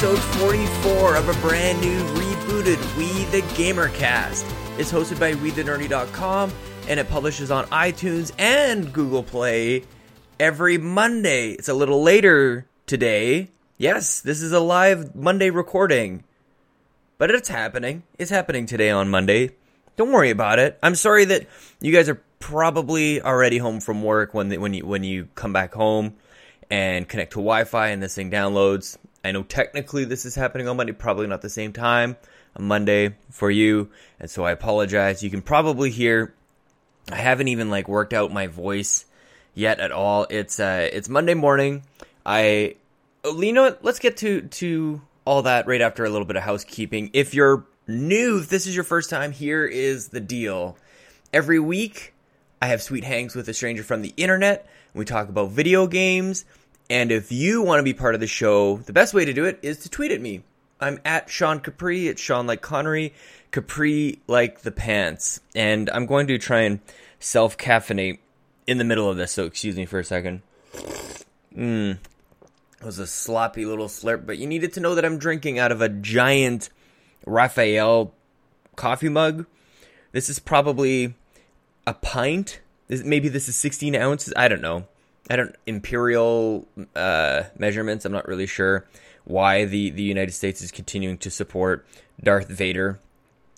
episode 44 of a brand new rebooted We the Gamercast. It's hosted by WeTheNerdy.com and it publishes on iTunes and Google Play every Monday. It's a little later today. Yes, this is a live Monday recording. But it's happening. It's happening today on Monday. Don't worry about it. I'm sorry that you guys are probably already home from work when the, when you when you come back home and connect to Wi-Fi and this thing downloads. I know technically this is happening on Monday, probably not the same time on Monday for you, and so I apologize. You can probably hear I haven't even like worked out my voice yet at all. It's uh it's Monday morning. I you know what? Let's get to to all that right after a little bit of housekeeping. If you're new, if this is your first time, here is the deal. Every week I have sweet hangs with a stranger from the internet. We talk about video games. And if you want to be part of the show, the best way to do it is to tweet at me. I'm at Sean Capri. It's Sean like Connery, Capri like the pants. And I'm going to try and self caffeinate in the middle of this. So excuse me for a second. Mmm. It was a sloppy little slurp, but you needed to know that I'm drinking out of a giant Raphael coffee mug. This is probably a pint. Maybe this is 16 ounces. I don't know. I don't imperial uh, measurements. I'm not really sure why the the United States is continuing to support Darth Vader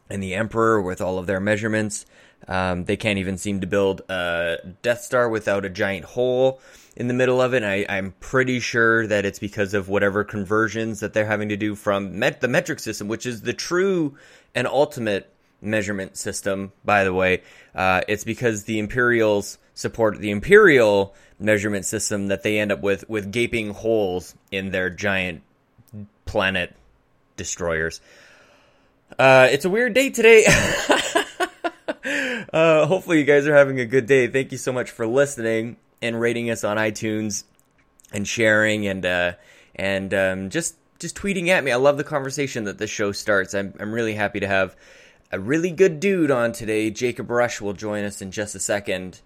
and the Emperor with all of their measurements. Um, they can't even seem to build a Death Star without a giant hole in the middle of it. I, am pretty sure that it's because of whatever conversions that they're having to do from met, the metric system, which is the true and ultimate measurement system, by the way. Uh, it's because the Imperials support the Imperial measurement system that they end up with with gaping holes in their giant planet destroyers. Uh, it's a weird day today. uh, hopefully, you guys are having a good day. Thank you so much for listening and rating us on iTunes and sharing and uh, and um, just just tweeting at me. I love the conversation that this show starts. I'm I'm really happy to have a really good dude on today. Jacob Rush will join us in just a second.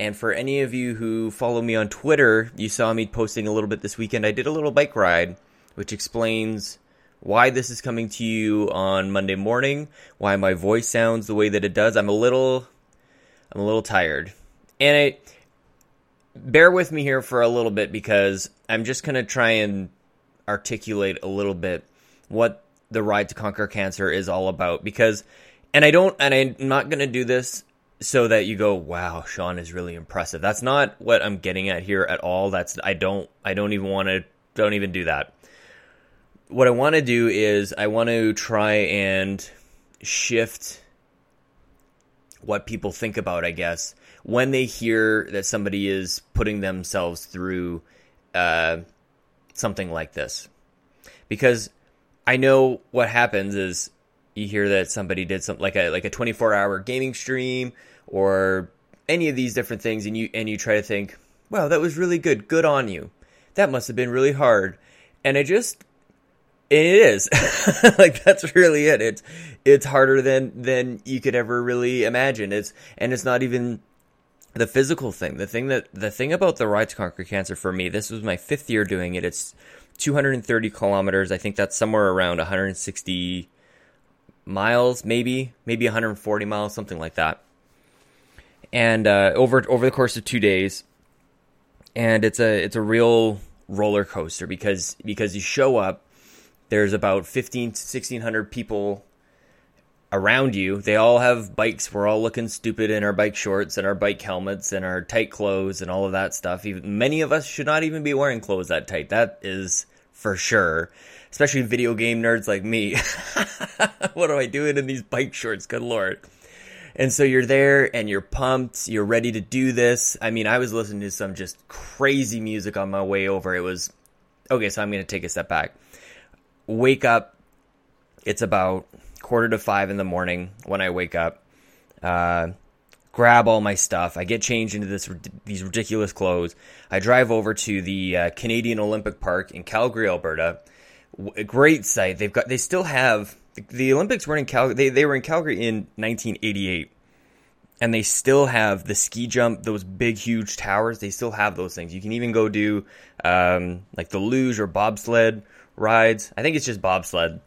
And for any of you who follow me on Twitter, you saw me posting a little bit this weekend. I did a little bike ride, which explains why this is coming to you on Monday morning, why my voice sounds the way that it does. I'm a little I'm a little tired. And I bear with me here for a little bit because I'm just going to try and articulate a little bit what the ride to conquer cancer is all about because and I don't, and I'm not going to do this so that you go, wow, Sean is really impressive. That's not what I'm getting at here at all. That's, I don't, I don't even want to, don't even do that. What I want to do is I want to try and shift what people think about, I guess, when they hear that somebody is putting themselves through uh, something like this. Because I know what happens is you hear that somebody did something like a like a 24 hour gaming stream or any of these different things and you and you try to think wow that was really good. Good on you. That must have been really hard. And I just it is. Like that's really it. It's it's harder than than you could ever really imagine. It's and it's not even the physical thing. The thing that the thing about the ride to conquer cancer for me this was my fifth year doing it. It's 230 kilometers. I think that's somewhere around 160 miles, maybe maybe 140 miles, something like that. And uh, over over the course of two days, and it's a it's a real roller coaster because because you show up, there's about 15 to 1600 people around you. They all have bikes. We're all looking stupid in our bike shorts and our bike helmets and our tight clothes and all of that stuff. Even many of us should not even be wearing clothes that tight. That is for sure especially video game nerds like me. what am I doing in these bike shorts? Good lord. And so you're there and you're pumped, you're ready to do this. I mean, I was listening to some just crazy music on my way over. It was okay, so I'm going to take a step back. Wake up. It's about quarter to five in the morning when I wake up. Uh, grab all my stuff. I get changed into this these ridiculous clothes. I drive over to the uh, Canadian Olympic Park in Calgary, Alberta a great site. They've got they still have the, Olympics were in Calgary. They, they were in Calgary in 1988, and they still have the ski jump, those big, huge towers. They still have those things. You can even go do um, like the luge or bobsled rides. I think it's just bobsled.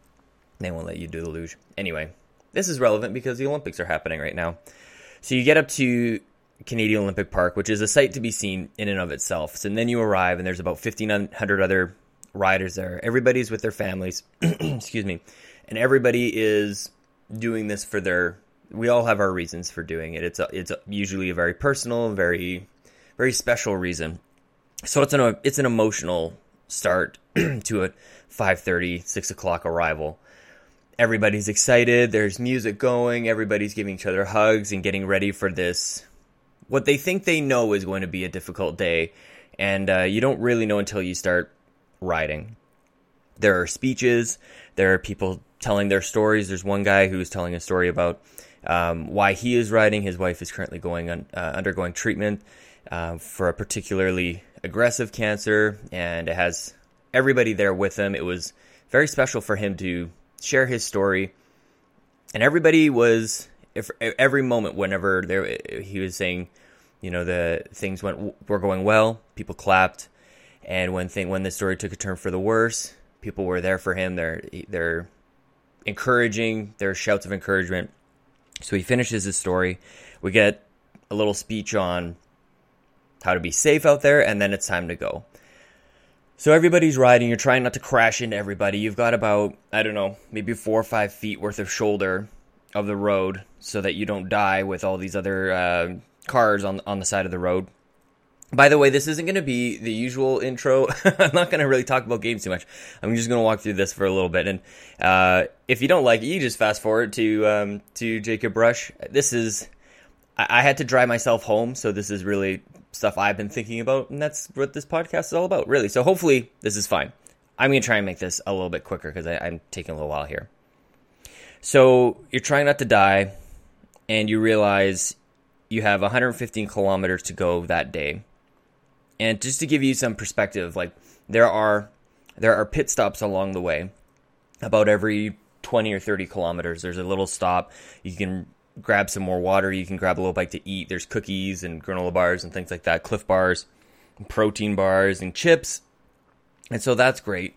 They won't let you do the luge. Anyway, this is relevant because the Olympics are happening right now. So you get up to Canadian Olympic Park, which is a sight to be seen in and of itself. So then you arrive, and there's about 1,500 other riders there. Everybody's with their families. Excuse me. And everybody is doing this for their. We all have our reasons for doing it. It's a, it's a, usually a very personal, very very special reason. So it's an it's an emotional start to a 5:30, 6 o'clock arrival. Everybody's excited. There's music going. Everybody's giving each other hugs and getting ready for this. What they think they know is going to be a difficult day, and uh, you don't really know until you start riding. There are speeches. There are people telling their stories. There's one guy who's telling a story about um, why he is riding. His wife is currently going on, uh, undergoing treatment uh, for a particularly aggressive cancer, and it has everybody there with him. It was very special for him to share his story, and everybody was every moment whenever there he was saying, you know, the things went were going well, people clapped, and when thing when the story took a turn for the worse, people were there for him. They're they're encouraging. There are shouts of encouragement. So he finishes his story. We get a little speech on how to be safe out there, and then it's time to go. So everybody's riding. You're trying not to crash into everybody. You've got about I don't know, maybe four or five feet worth of shoulder of the road, so that you don't die with all these other uh, cars on on the side of the road. By the way, this isn't going to be the usual intro. I'm not going to really talk about games too much. I'm just going to walk through this for a little bit. And uh, if you don't like it, you just fast forward to um, to Jacob Rush. This is I, I had to drive myself home, so this is really stuff I've been thinking about, and that's what this podcast is all about, really. So hopefully this is fine. I'm going to try and make this a little bit quicker because I'm taking a little while here. So you're trying not to die, and you realize you have 115 kilometers to go that day and just to give you some perspective, like there are there are pit stops along the way. About every 20 or 30 kilometers, there's a little stop. You can grab some more water. You can grab a little bite to eat. There's cookies and granola bars and things like that, cliff bars, protein bars, and chips. And so that's great.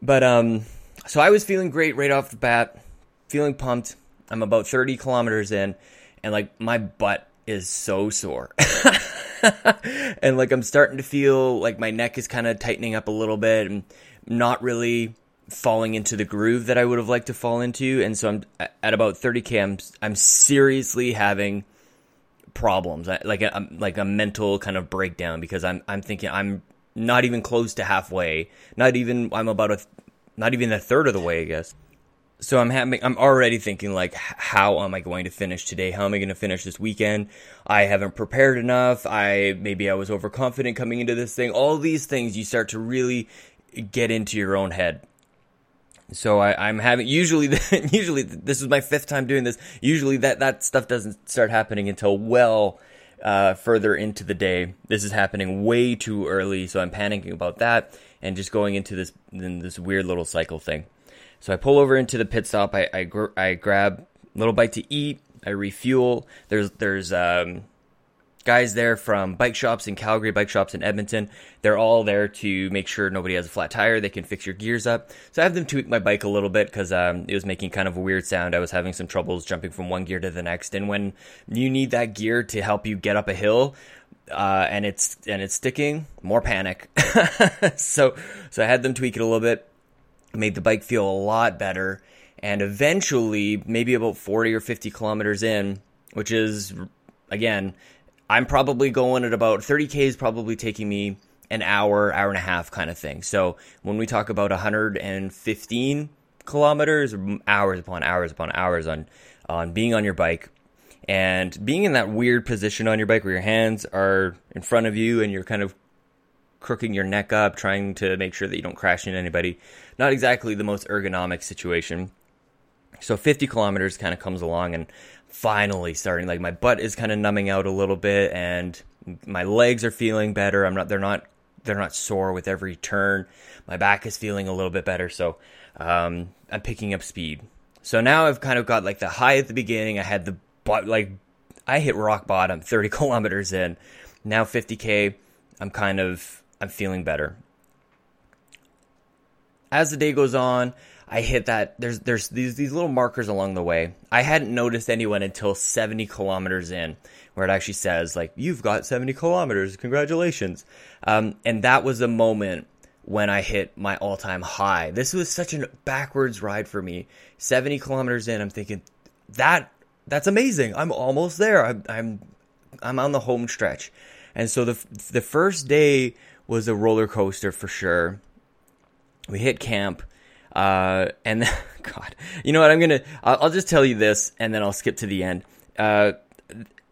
But um, so I was feeling great right off the bat, feeling pumped. I'm about 30 kilometers in, and like my butt is so sore. and like I'm starting to feel like my neck is kind of tightening up a little bit and not really falling into the groove that I would have liked to fall into. And so I'm at about 30k. I'm I'm seriously having problems, like a like a mental kind of breakdown because I'm I'm thinking I'm not even close to halfway. Not even I'm about a not even a third of the way, I guess so I'm having I'm already thinking like how am I going to finish today? How am I going to finish this weekend? I haven't prepared enough. I maybe I was overconfident coming into this thing. All these things you start to really get into your own head. So I, am having usually usually this is my fifth time doing this. Usually that that stuff doesn't start happening until well uh, further into the day. This is happening way too early, so I'm panicking about that and just going into this this weird little cycle thing. So I pull over into the pit stop. I I, gr- I grab a little bite to eat. I refuel. There's there's um, guys there from bike shops in Calgary, bike shops in Edmonton. They're all there to make sure nobody has a flat tire. They can fix your gears up. So I have them tweak my bike a little bit because um, it was making kind of a weird sound. I was having some troubles jumping from one gear to the next. And when you need that gear to help you get up a hill, uh, and it's and it's sticking, more panic. so so I had them tweak it a little bit made the bike feel a lot better. And eventually, maybe about 40 or 50 kilometers in, which is, again, I'm probably going at about 30K is probably taking me an hour, hour and a half kind of thing. So when we talk about 115 kilometers, hours upon hours upon hours on, on being on your bike, and being in that weird position on your bike where your hands are in front of you and you're kind of crooking your neck up, trying to make sure that you don't crash into anybody. Not exactly the most ergonomic situation. So 50 kilometers kind of comes along and finally starting like my butt is kind of numbing out a little bit and my legs are feeling better. I'm not they're not they're not sore with every turn. My back is feeling a little bit better. So um, I'm picking up speed. So now I've kind of got like the high at the beginning. I had the butt like I hit rock bottom 30 kilometers in. Now 50k, I'm kind of I'm feeling better. As the day goes on, I hit that there's there's these these little markers along the way. I hadn't noticed anyone until 70 kilometers in, where it actually says like you've got 70 kilometers, congratulations. Um, and that was the moment when I hit my all time high. This was such a backwards ride for me. 70 kilometers in, I'm thinking that that's amazing. I'm almost there. I'm I'm I'm on the home stretch. And so the the first day was a roller coaster for sure. We hit camp, uh, and then, God, you know what? I'm gonna I'll, just tell you this, and then I'll skip to the end. Uh,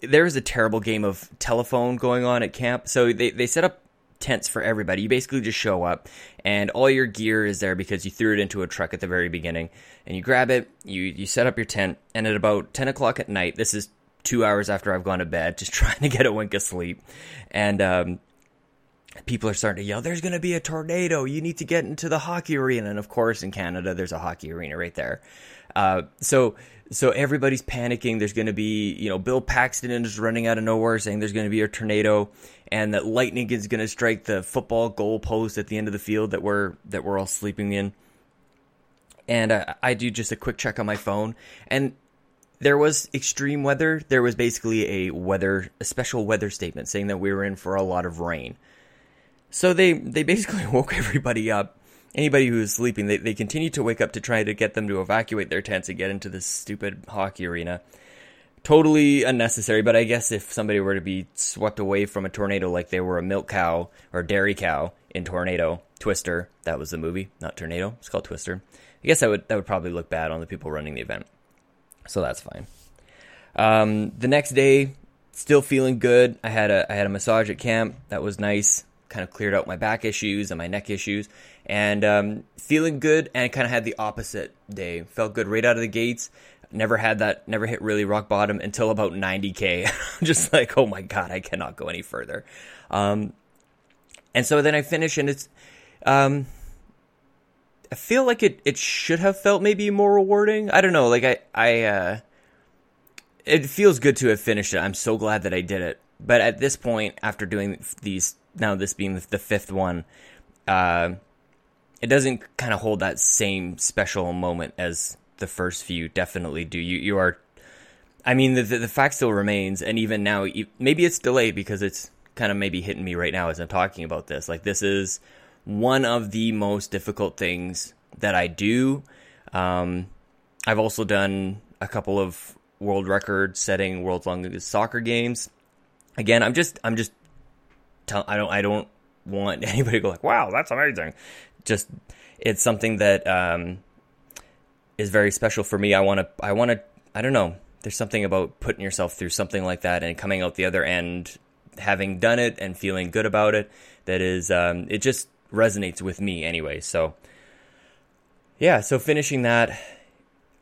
there is a terrible game of telephone going on at camp. So they they set up tents for everybody. You basically just show up and all your gear is there because you threw it into a truck at the very beginning and you grab it, you, you set up your tent and at about 10 o'clock at night, this is two hours after I've gone to bed, just trying to get a wink of sleep. And, um, people are starting to yell, there's going to be a tornado. You need to get into the hockey arena. And of course, in Canada, there's a hockey arena right there. Uh, so, so everybody's panicking. There's going to be, you know, Bill Paxton is running out of nowhere saying there's going to be a tornado and that lightning is going to strike the football goal post at the end of the field that we're that we're all sleeping in. And uh, I do just a quick check on my phone, and there was extreme weather. There was basically a weather, a special weather statement saying that we were in for a lot of rain. So they they basically woke everybody up. Anybody who was sleeping, they, they continued to wake up to try to get them to evacuate their tents and get into this stupid hockey arena totally unnecessary. But I guess if somebody were to be swept away from a tornado like they were a milk cow or dairy cow in Tornado Twister, that was the movie, not Tornado. It's called Twister. I guess that would that would probably look bad on the people running the event. So that's fine. Um, the next day, still feeling good. I had a I had a massage at camp. That was nice. Kind of cleared out my back issues and my neck issues, and um, feeling good. And kind of had the opposite day. Felt good right out of the gates. Never had that never hit really rock bottom until about 90k just like oh my god i cannot go any further. Um, and so then i finish and it's um, i feel like it it should have felt maybe more rewarding. I don't know like i i uh, it feels good to have finished it. I'm so glad that i did it but at this point after doing these now this being the fifth one uh, it doesn't kind of hold that same special moment as the first few definitely do. You you are, I mean, the the, the fact still remains, and even now, maybe it's delayed because it's kind of maybe hitting me right now as I'm talking about this. Like this is one of the most difficult things that I do. Um, I've also done a couple of world record setting world's longest soccer games. Again, I'm just I'm just tell I don't I don't want anybody to go like, wow, that's amazing. Just it's something that um, is very special for me. I want to, I want to, I don't know. There's something about putting yourself through something like that and coming out the other end, having done it and feeling good about it. That is, um, it just resonates with me anyway. So, yeah. So finishing that,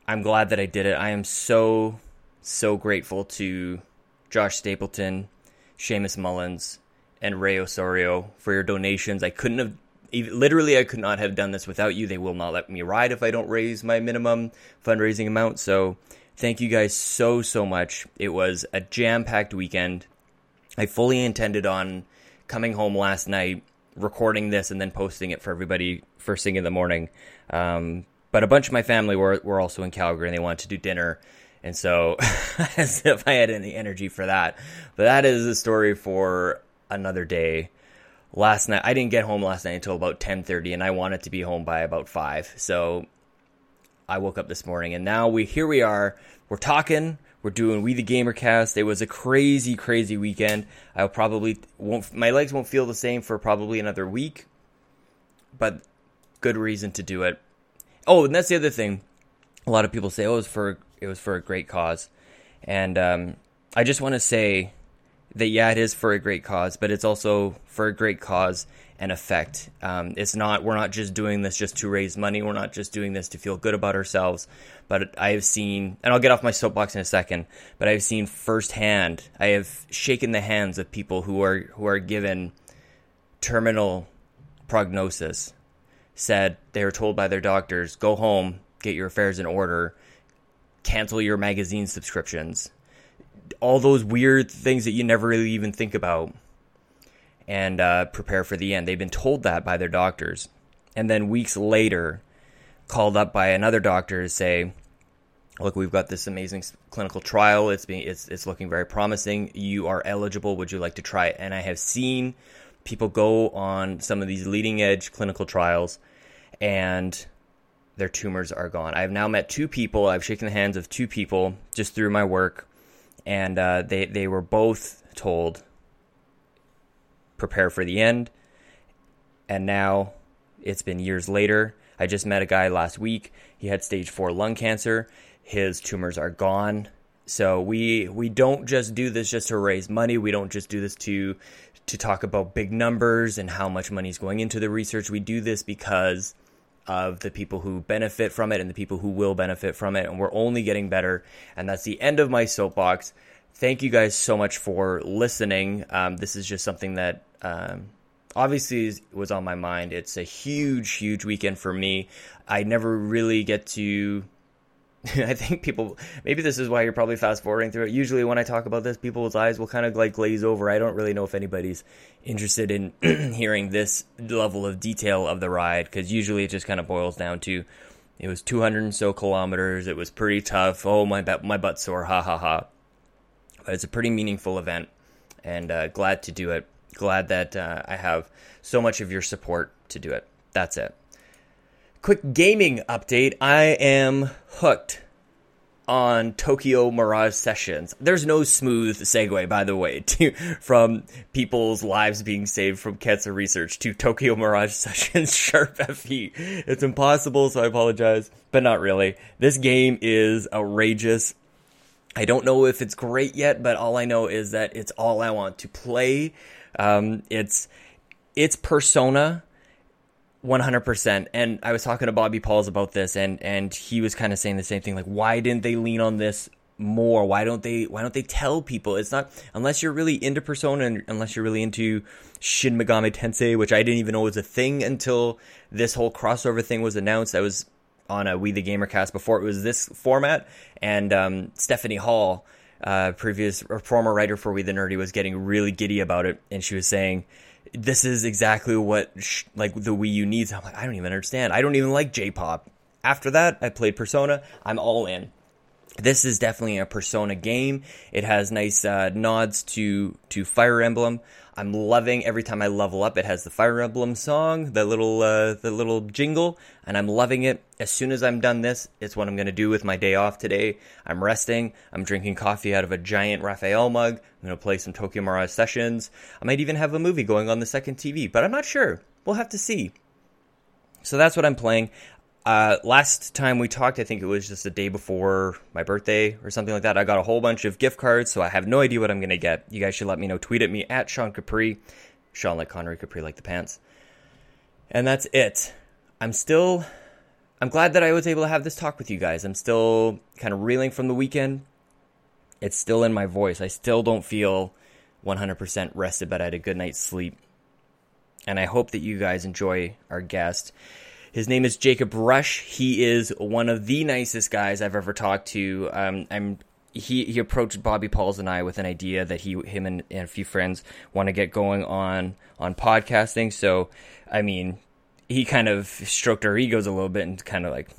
I'm glad that I did it. I am so, so grateful to Josh Stapleton, Seamus Mullins, and Ray Osorio for your donations. I couldn't have literally, I could not have done this without you. They will not let me ride if I don't raise my minimum fundraising amount. So, thank you guys so, so much. It was a jam packed weekend. I fully intended on coming home last night, recording this, and then posting it for everybody first thing in the morning. Um, but a bunch of my family were, were also in Calgary and they wanted to do dinner. And so, as if I had any energy for that. But that is a story for another day last night I didn't get home last night until about 10:30 and I wanted to be home by about 5. So I woke up this morning and now we here we are. We're talking, we're doing We the Gamercast. It was a crazy crazy weekend. I'll probably won't my legs won't feel the same for probably another week. But good reason to do it. Oh, and that's the other thing. A lot of people say, "Oh, it was for it was for a great cause." And um, I just want to say that yeah, it is for a great cause, but it's also for a great cause and effect. Um, it's not we're not just doing this just to raise money. We're not just doing this to feel good about ourselves. But I have seen, and I'll get off my soapbox in a second. But I've seen firsthand. I have shaken the hands of people who are who are given terminal prognosis. Said they were told by their doctors, go home, get your affairs in order, cancel your magazine subscriptions all those weird things that you never really even think about and uh, prepare for the end. They've been told that by their doctors. And then weeks later, called up by another doctor to say, look, we've got this amazing clinical trial. It's being, it's, it's looking very promising. You are eligible. Would you like to try it? And I have seen people go on some of these leading edge clinical trials and their tumors are gone. I've now met two people. I've shaken the hands of two people just through my work, and uh, they they were both told prepare for the end. And now it's been years later. I just met a guy last week. He had stage four lung cancer. His tumors are gone. So we we don't just do this just to raise money. We don't just do this to to talk about big numbers and how much money is going into the research. We do this because of the people who benefit from it and the people who will benefit from it. And we're only getting better. And that's the end of my soapbox. Thank you guys so much for listening. Um, this is just something that um, obviously was on my mind. It's a huge, huge weekend for me. I never really get to I think people maybe this is why you're probably fast forwarding through it. Usually when I talk about this, people's eyes will kind of like glaze over. I don't really know if anybody's interested in hearing this level of detail of the ride because usually it just kind of boils down to it was 200 and so kilometers. It was pretty tough. Oh my butt, my butt sore. Ha ha ha. But it's a pretty meaningful event, and uh, glad to do it. Glad that uh, I have so much of your support to do it. That's it quick gaming update. I am hooked on Tokyo Mirage Sessions. There's no smooth segue, by the way, to from people's lives being saved from cancer research to Tokyo Mirage Sessions Sharp FE. It's impossible, so I apologize, but not really. This game is outrageous. I don't know if it's great yet, but all I know is that it's all I want to play. Um, it's it's Persona 100%. And I was talking to Bobby Pauls about this and and he was kind of saying the same thing like why didn't they lean on this more? Why don't they why don't they tell people? It's not unless you're really into Persona and unless you're really into Shin Megami Tensei, which I didn't even know was a thing until this whole crossover thing was announced. I was on a We the Gamer cast before it was this format and um, Stephanie Hall uh, previous or former writer for We the Nerdy was getting really giddy about it and she was saying this is exactly what sh- like the Wii U needs. I'm like, I don't even understand. I don't even like J-pop. After that, I played Persona. I'm all in. This is definitely a Persona game. It has nice uh, nods to to Fire Emblem. I'm loving every time I level up. It has the Fire Emblem song, the little uh, the little jingle, and I'm loving it. As soon as I'm done this, it's what I'm to do with my day off today. I'm resting. I'm drinking coffee out of a giant Raphael mug. I'm to play some Tokyo Mirage sessions. I might even have a movie going on the second TV, but I'm not sure. We'll have to see. So that's what I'm playing. Uh, last time we talked, I think it was just the day before my birthday or something like that. I got a whole bunch of gift cards, so I have no idea what I'm going to get. You guys should let me know. Tweet at me at Sean Capri. Sean like Connery, Capri like the pants. And that's it. I'm still. I'm glad that I was able to have this talk with you guys. I'm still kind of reeling from the weekend. It's still in my voice. I still don't feel 100% rested, but I had a good night's sleep. And I hope that you guys enjoy our guest. His name is Jacob Rush. He is one of the nicest guys I've ever talked to. Um, I'm he he approached Bobby Pauls and I with an idea that he him and, and a few friends want to get going on on podcasting. So, I mean, he kind of stroked our egos a little bit and kind of like,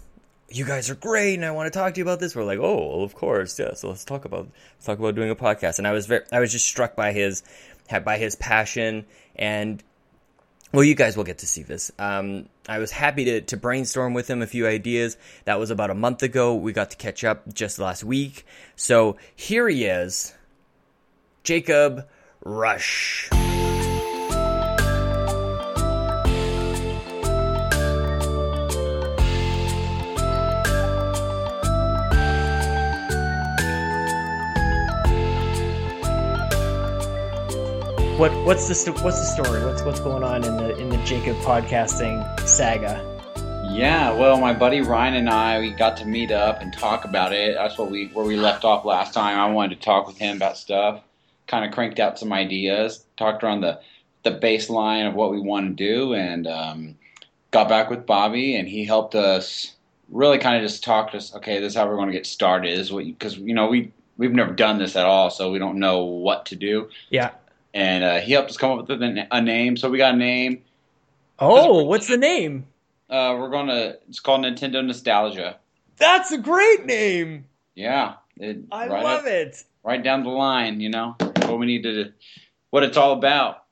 "You guys are great, and I want to talk to you about this." We're like, "Oh, well, of course, yeah." So let's talk about let's talk about doing a podcast. And I was very I was just struck by his by his passion and well, you guys will get to see this. Um, I was happy to, to brainstorm with him a few ideas. That was about a month ago. We got to catch up just last week. So here he is Jacob Rush. What what's the what's the story? What's what's going on in the in the Jacob podcasting saga? Yeah, well, my buddy Ryan and I we got to meet up and talk about it. That's what we where we left off last time. I wanted to talk with him about stuff. Kind of cranked out some ideas, talked around the the baseline of what we want to do, and um, got back with Bobby, and he helped us really kind of just talk to us. Okay, this is how we're going to get started. Is what because you know we we've never done this at all, so we don't know what to do. Yeah. And uh, he helped us come up with a, a name. So we got a name. Oh, what's the name? Uh, we're gonna. It's called Nintendo Nostalgia. That's a great name. Yeah, it, I right love up- it. Right down the line, you know what we need to, what it's all about.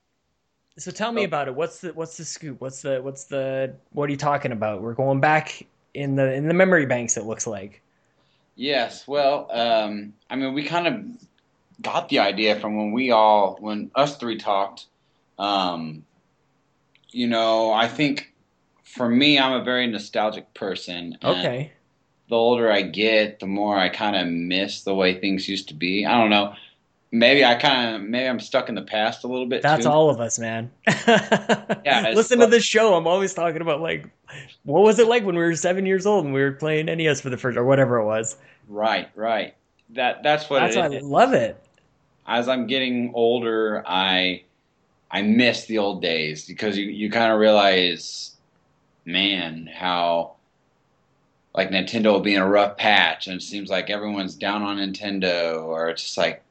So tell me Oh. about it. What's the what's the scoop? What's the what's the what are you talking about? We're going back in the in the memory banks. It looks like. Yes, well, um, I mean, we kind of got the idea from when we all, when us three talked. Um, you know, I think for me, I'm a very nostalgic person. Okay. The older I get, the more I kind of miss the way things used to be. I don't know. Maybe I kind of, maybe I'm stuck in the past a little bit. That's too. all of us, man. it's- Listen to this show. I'm always talking about like, what was it like when we were seven years old and we were playing NES for the first or whatever it was. Right, right. That that's what That's I love it. As I'm getting older, I I miss the old days because you, you kind of realize, man, how like Nintendo will be in a rough patch, and it seems like everyone's down on Nintendo, or it's just like,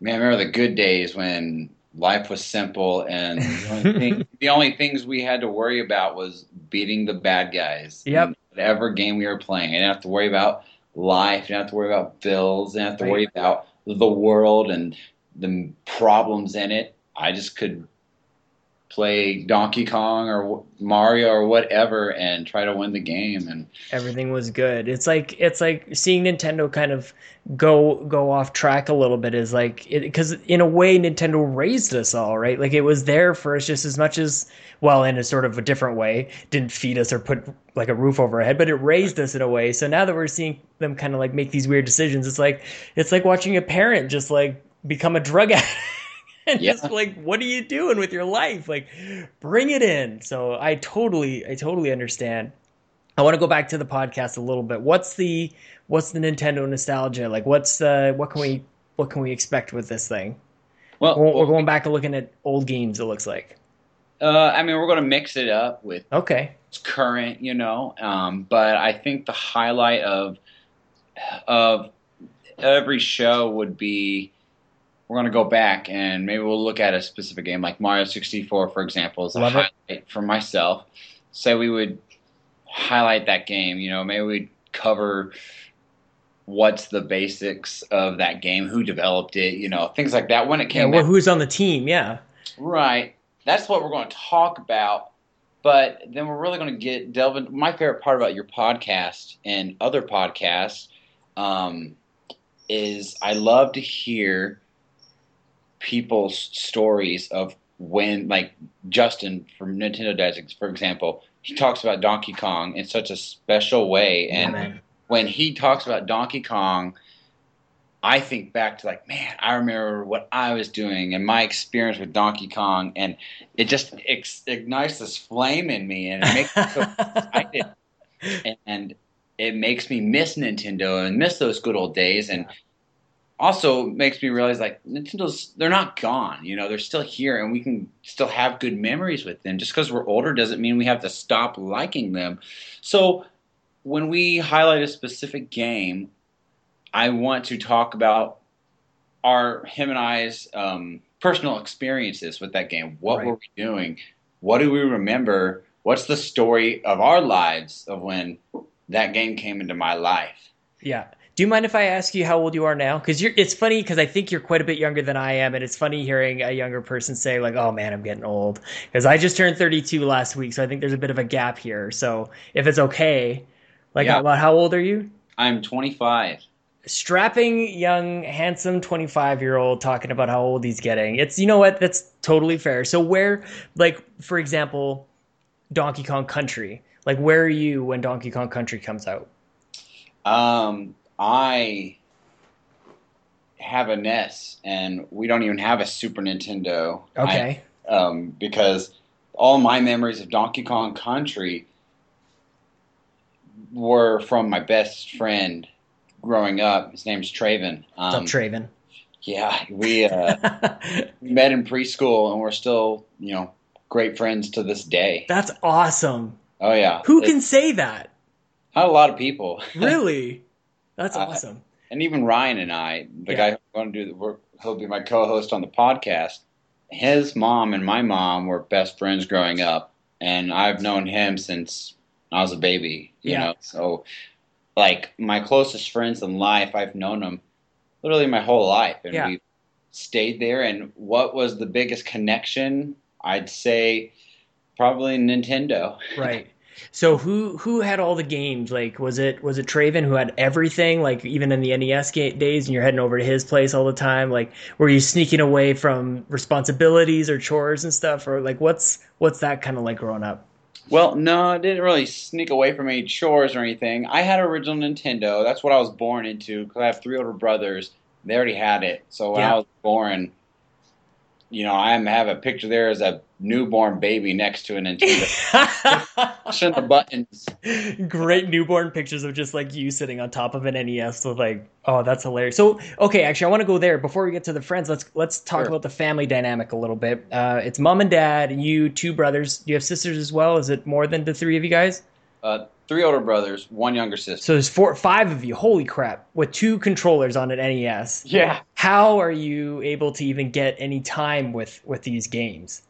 man, I remember the good days when life was simple and the only, thing, the only things we had to worry about was beating the bad guys. Yep. Whatever game we were playing, I didn't have to worry about life. You didn't have to worry about bills. You didn't have to worry about the world and the problems in it. I just could play Donkey Kong or Mario or whatever and try to win the game. And Everything was good. It's like it's like seeing Nintendo kind of go go off track a little bit is like because in a way Nintendo raised us all right. Like it was there for us just as much as well in a sort of a different way. Didn't feed us or put like a roof over our head, but it raised us in a way. So now that we're seeing them kind of like make these weird decisions, it's like it's like watching a parent just like become a drug addict. And Yeah. just like, what are you doing with your life? Like, bring it in. So I totally, I totally understand. I want to go back to the podcast a little bit. What's the what's the Nintendo nostalgia like? What's uh what can we what can we expect with this thing? well, We're, we're going back and looking at old games. It looks like uh, I mean, we're going to mix it up with okay. it's current, you know. Um, but I think the highlight of of every show would be we're going to go back and maybe we'll look at a specific game like Mario 64, for example, a Love it. for myself. Say we would highlight that game, you know, maybe we'd cover what's the basics of that game, who developed it, you know, things like that when it Yeah, came well, out. who's on the team? Yeah, Right. That's what we're going to talk about. But then we're really going to get delve into my favorite part about your podcast and other podcasts um, is I love to hear people's stories of when, like Justin from Nintendo Dads, for example, he talks about Donkey Kong in such a special way, and man. when he talks about Donkey Kong, I think back to like, man, I remember what I was doing and my experience with Donkey Kong, and it just ex- ignites this flame in me, and it makes me so excited, and, and it makes me miss Nintendo and miss those good old days, and also makes me realize like Nintendo's they're not gone, you know, they're still here, and we can still have good memories with them. Just because we're older doesn't mean we have to stop liking them. So when we highlight a specific game, I want to talk about our him and I's um, personal experiences with that game. What Right. were we doing? What do we remember? What's the story of our lives of when that game came into my life? Yeah. Do you mind if I ask you how old you are now? Because you're. It's funny because I think you're quite a bit younger than I am, and it's funny hearing a younger person say like, "Oh man, I'm getting old." Because I just turned 32 last week, so I think there's a bit of a gap here. So if it's okay, like, Yeah. about how old are you? I'm 25. Strapping, young, handsome 25 year old talking about how old he's getting. It's you know what? That's totally fair. So where, like, for example, Donkey Kong Country. Like, where are you when Donkey Kong Country comes out? Um, I have a NES, and we don't even have a Super Nintendo. I- Okay. um, because all my memories of Donkey Kong Country were from my best friend growing up. His name's Traven. What's up, Um, Traven? yeah, we uh, met in preschool, and we're still, you know, great friends to this day. That's awesome. Oh yeah, Who can say that? not a lot of people. Really? That's Uh, awesome. and even Ryan and I, the Yeah. guy who's going to do the work, he'll be my co-host on the podcast. His mom and my mom were best friends growing up, and I've known him since I was a baby. You Yeah. know, so like my closest friends in life, I've known them literally my whole life, and Yeah. we stayed there. And what was the biggest connection? I'd say probably Nintendo. Right. So who who had all the games? Like was it was it Traven who had everything? Like even in the NES days, and you're heading over to his place all the time. Like were you sneaking away from responsibilities or chores and stuff, or like what's what's that kind of like growing up? Well, no, I didn't really sneak away from any chores or anything. I had original Nintendo. That's what I was born into because I have three older brothers. They already had it. So when Yeah. I was born, you know, I have a picture there as a newborn baby next to a Nintendo. Pushing the buttons. Great newborn pictures of just like you sitting on top of an NES with like, oh, that's hilarious. So, okay, actually, I want to go there before we get to the friends. Let's let's talk Sure. about the family dynamic a little bit. Uh, it's mom and dad, and you two brothers. Do you have sisters as well? Is it more than the three of you guys? Uh, three older brothers, one younger sister. So there's four, five of you. Holy crap! With two controllers on an NES. Yeah. How are you able to even get any time with with these games?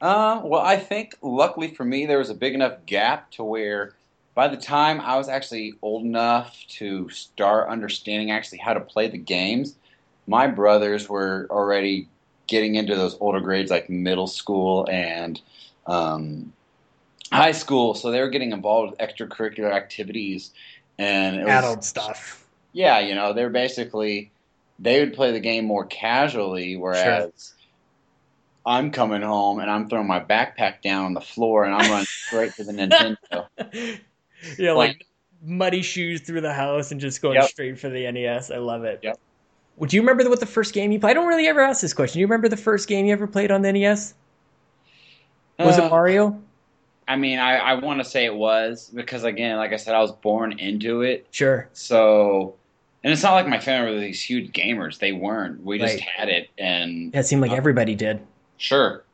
Uh, well, I think luckily for me, there was a big enough gap to where by the time I was actually old enough to start understanding actually how to play the games, my brothers were already getting into those older grades like middle school and um, high school. So they were getting involved with extracurricular activities. And it was, Adult stuff. yeah, you know, they're basically they would play the game more casually, whereas I'm coming home and I'm throwing my backpack down on the floor and I'm running straight to the Nintendo. yeah, like muddy shoes through the house and just going Yep. straight for the NES. I love it. Yep. Would you remember what the first game you played? I don't really ever ask this question. Do you remember the first game you ever played on the NES? Was Uh, it Mario? I mean, I, I want to say it was because again, like I said, I was born into it. Sure. So, and it's not like my family were these huge gamers. They weren't. We just Right. had it, and Yeah, it seemed like Uh, everybody did. Sure.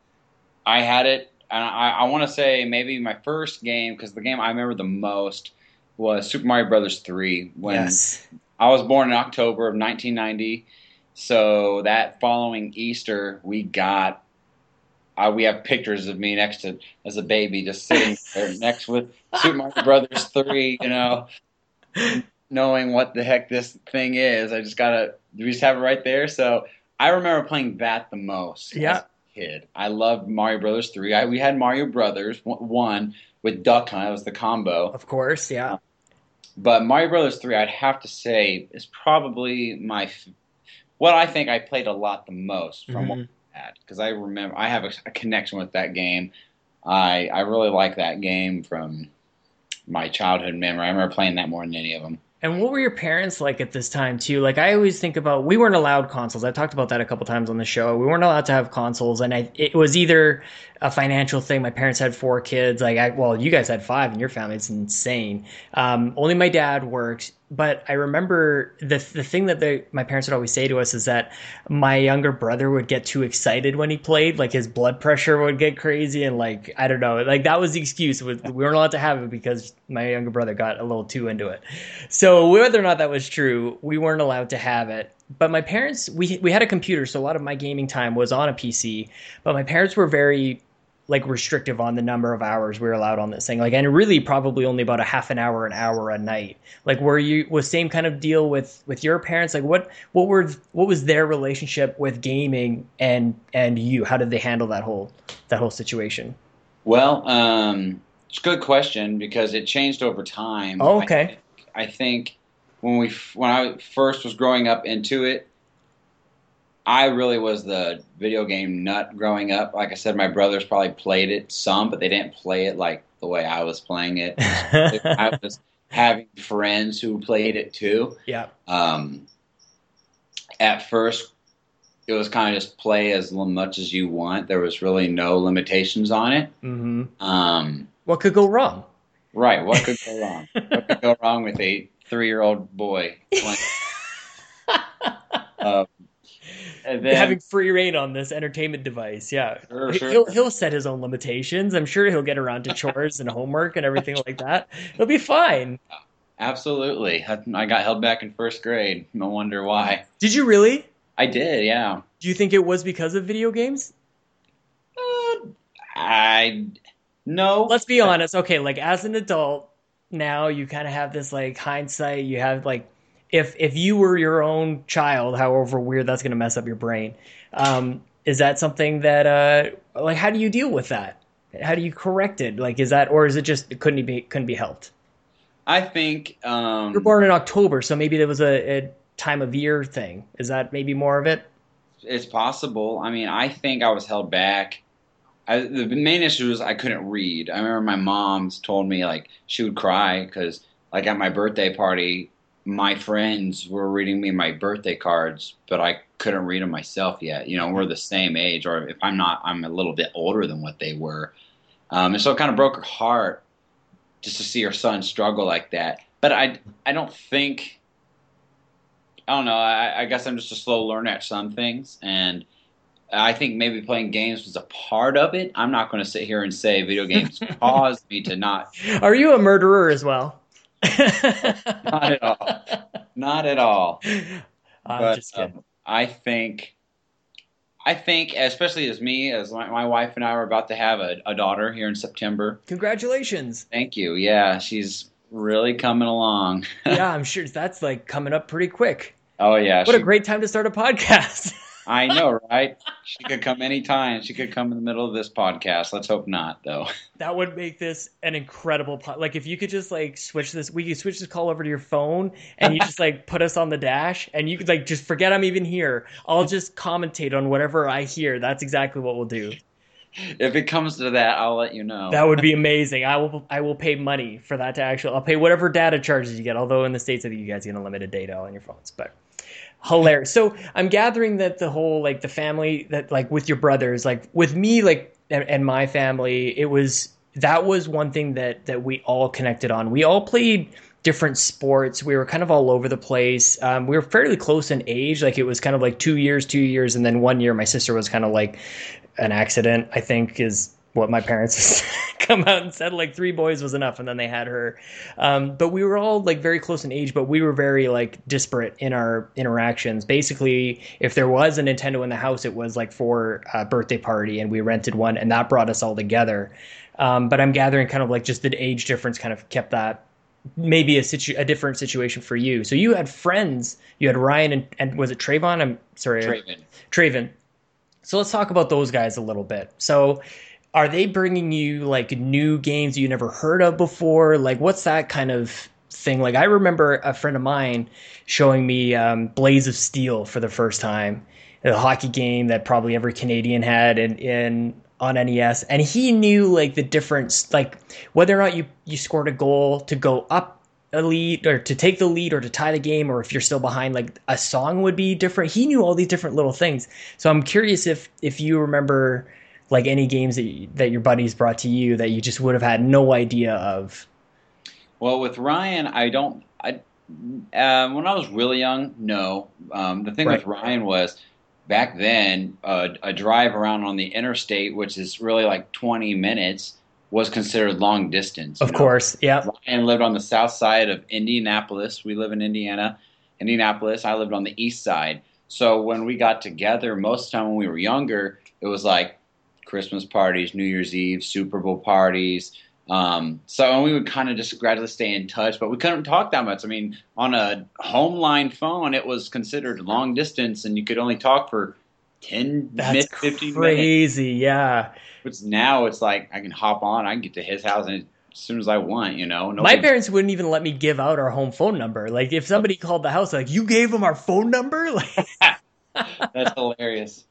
I had it, and I, I want to say maybe my first game, because the game I remember the most was Super Mario Brothers 3. When yes. I was born in October of 1990, so that following Easter, we got. Uh, we have pictures of me next to as a baby, just sitting there next with Super Mario Brothers 3. You know, knowing what the heck this thing is. I just gotta. We just have it right there. So I remember playing that the most. Yeah. kid. I loved Mario Brothers three. I, we had Mario Brothers one with Duck Hunt. That was the combo. Of course, yeah. But Mario Brothers three, I'd have to say, is probably my f- what I think I played a lot the most from what Because I remember I have a, a connection with that game. I I really like that game from my childhood memory. I remember playing that more than any of them. And what were your parents like at this time too? Like I always think about, we weren't allowed consoles. I've talked about that a couple times on the show. We weren't allowed to have consoles, and I, it was either a financial thing. My parents had four kids. Like I, well, you guys had five in your family. It's insane. Um, only my dad worked, but I remember the the thing that my parents would always say to us is that my younger brother would get too excited when he played. Like his blood pressure would get crazy, and like I don't know, like that was the excuse. We weren't allowed to have it because my younger brother got a little too into it. So whether or not that was true, we weren't allowed to have it. But my parents, we we had a computer, so a lot of my gaming time was on a PC. But my parents were very like restrictive on the number of hours we were allowed on this thing. Like, and really probably only about a half an hour, an hour a night. Like, were you was same kind of deal with with your parents? Like, what what were what was their relationship with gaming and and you? How did they handle that whole that whole situation? Well, um, it's a good question because it changed over time. Oh, okay. I, I think when we when I first was growing up into it, I really was the video game nut growing up. Like I said, my brothers probably played it some, but they didn't play it like the way I was playing it. I was having friends who played it too. yeah. Um, at first, it was kind of just play as much as you want. There was really no limitations on it. hmm Um, What could go wrong? right. What could go wrong? what could go wrong with a three-year-old boy playing? and then, having free reign on this entertainment device. Yeah, Sure, He- sure. he'll he'll set his own limitations. I'm sure he'll get around to chores and homework and everything like that. He'll be fine. Absolutely. I, I got held back in first grade. No wonder why. Did you really? I did, yeah. Do you think it was because of video games? Uh, I no. Let's be honest. Okay, like as an adult now, you kind of have this like hindsight. You have like if if you were your own child, however weird that's going to mess up your brain. Um, is that something that uh like how do you deal with that? How do you correct it? Like is that or is it just it couldn't be couldn't be helped? I think um, You're born in October, so maybe there was a, a time of year thing. Is that maybe more of it? it's possible. I mean, I think I was held back. I, the main issue was I couldn't read. I remember my mom's told me like she would cry because like at my birthday party, my friends were reading me my birthday cards, but I couldn't read them myself yet. You know, we're the same age, or if I'm not, I'm a little bit older than what they were. Um, and so it kind of broke her heart just to see her son struggle like that. But I, I don't think I don't know. I, I guess I'm just a slow learner at some things, and I think maybe playing games was a part of it. I'm not going to sit here and say video games caused me to not. Are you a murderer as well? not at all. Not at all. I'm but, just kidding. Um, I think, I think, especially as me, as my, my wife and I are about to have a, a daughter here in September. Congratulations. Thank you. Yeah, she's really coming along. yeah, I'm sure that's like coming up pretty quick. Oh yeah. What she, a great time to start a podcast. I know, right? She could come anytime. She could come in the middle of this podcast. Let's hope not, though. That would make this an incredible pod. Like if you could just like switch this, we could switch this call over to your phone, and you just like put us on the dash, and you could like just forget I'm even here. I'll just commentate on whatever I hear. That's exactly what we'll do. If it comes to that, I'll let you know. That would be amazing. I will. I will pay money for that to actually. I'll pay whatever data charges you get. Although in the states, I think you guys get unlimited data on your phones, but hilarious. So I'm gathering that the whole like the family that like with your brothers, like with me, like and, and, my family, it was that was one thing that that we all connected on. We all played different sports. We were kind of all over the place. Um, we were fairly close in age. Like it was kind of like two years, two years, and then one year my sister was kind of like an accident. I think is what my parents come out and said like three boys was enough and then they had her. Um, but we were all like very close in age but we were very like disparate in our interactions. Basically if there was a nintendo in the house it was like for a birthday party and we rented one and that brought us all together. Um, but i'm gathering kind of like just the age difference kind of kept that maybe a situ- a different situation for you. So you had friends. You had ryan and, and was it Trayvon? i'm sorry. Traven. Traven. so let's talk about those guys a little bit. So are they bringing you like new games you never heard of before? Like, what's that kind of thing? Like, I remember a friend of mine showing me um, Blades of Steel for the first time, a hockey game that probably every Canadian had in, in on NES, and he knew like the difference, like whether or not you you scored a goal to go up a lead or to take the lead or to tie the game or if you're still behind like a song would be different he knew all these different little things so i'm curious if if you remember like any games that you, that your buddies brought to you that you just would have had no idea of? Well, with Ryan, I don't. I uh, when I was really young, no. Um, the thing right. with Ryan was back then uh, a drive around on the interstate, which is really like 20 minutes, was considered long distance. Of know? course, yeah. Ryan lived on the south side of Indianapolis. We live in Indiana, Indianapolis. I lived on the east side. So when we got together, most of the time when we were younger, it was like Christmas parties, New Year's Eve, Super Bowl parties. Um, so we would kind of just gradually stay in touch, but we couldn't talk that much. I mean, on a home line phone, it was considered long distance, and you could only talk for 10 That's 15 crazy, minutes. yeah. But now it's like I can hop on, I can get to his house and as soon as I want, you know. My parents wouldn't even let me give out our home phone number. Like if somebody called the house, like you gave them our phone number, like that's hilarious.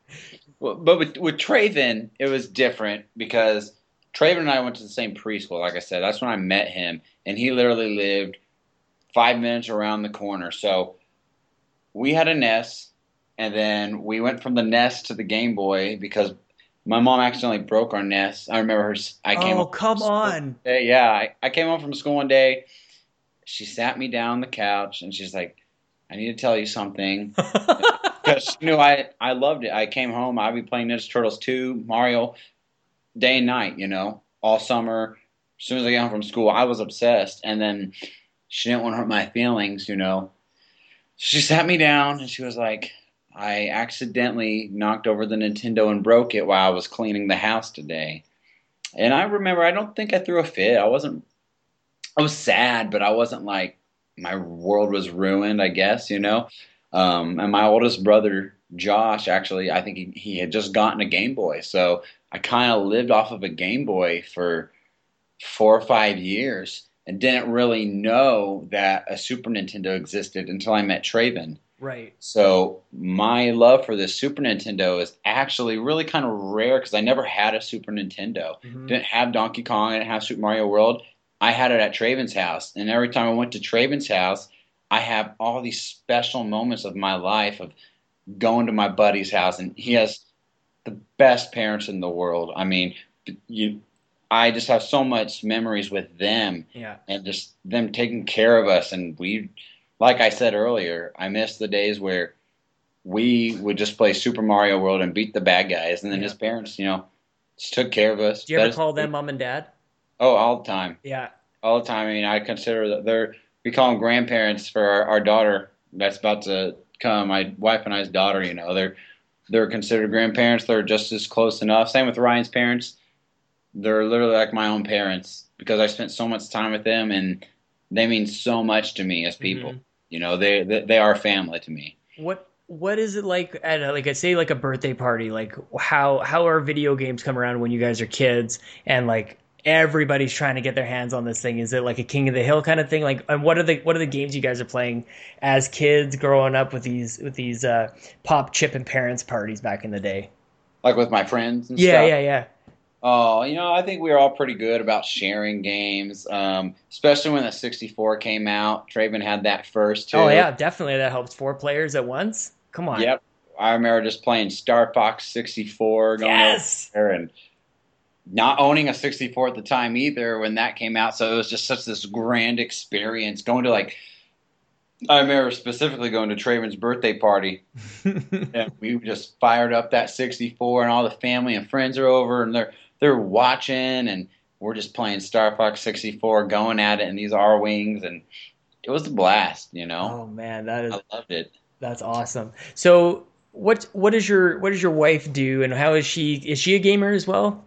Well, but with, with Traven, it was different because Traven and I went to the same preschool. Like I said, that's when I met him, and he literally lived five minutes around the corner. So we had a NES, and then we went from the NES to the Game Boy because my mom accidentally broke our NES. I remember her. I came. Oh, come on! Yeah, I, I came home from school one day. She sat me down on the couch, and she's like, "I need to tell you something." because you knew I I loved it. I came home, I'd be playing Ninja Turtles 2, Mario, day and night. You know, all summer. As soon as I got home from school, I was obsessed. And then she didn't want to hurt my feelings, you know. She sat me down and she was like, I accidentally knocked over the Nintendo and broke it while I was cleaning the house today. And I remember, I don't think I threw a fit. I wasn't, I was sad, but I wasn't like, my world was ruined, I guess, you know? Um, and my oldest brother, Josh, actually, I think he, he had just gotten a Game Boy. So I kind of lived off of a Game Boy for four or five years and didn't really know that a Super Nintendo existed until I met Traven. Right. So my love for this Super Nintendo is actually really kind of rare because I never had a Super Nintendo. Mhm. Didn't have Donkey Kong. I didn't have Super Mario World. I had it at Traven's house, and every time I went to Traven's house, I have all these special moments of my life of going to my buddy's house, and he has the best parents in the world. I mean, you, I just have so much memories with them Yeah. and just them taking care of us. And we, like I said earlier, I miss the days where we would just play Super Mario World and beat the bad guys, and then Yeah. his parents, you know, just took care of us. Do you ever call them mom and dad? Oh, all the time, Yeah. all the time. I mean, I consider that they're we call them grandparents for our, our daughter that's about to come. My wife and I's daughter, you know, they're they're considered grandparents. They're just as close enough. Same with Ryan's parents. They're literally like my own parents because I spent so much time with them, and they mean so much to me as people. Mhm. You know, they, they they are family to me. What what is it like at a, like I say like a birthday party? Like how how are video games come around when you guys are kids and like everybody's trying to get their hands on this thing? Is it like a King of the Hill kind of thing? Like and what are the what are the games you guys are playing as kids growing up with these with these uh, pop chip and parents parties back in the day? Like with my friends and Yeah, stuff. yeah, yeah. Oh, you know, I think we were all pretty good about sharing games, um, especially when the 64 came out. Traven had that first, too. Oh yeah, definitely that helps four players at once. Come on. Yep. I remember just playing Star Fox 64, going Yes. over there and not owning a 64 at the time either when that came out. So it was just such this grand experience going to like, I remember specifically going to Traven's birthday party and we just fired up that 64 and all the family and friends are over and they're they're watching and we're just playing Star Fox 64 going at it and these Arwings and it was a blast you know oh man, that is I loved it That's awesome. So what what does your what does your wife do and how is she is she a gamer as well?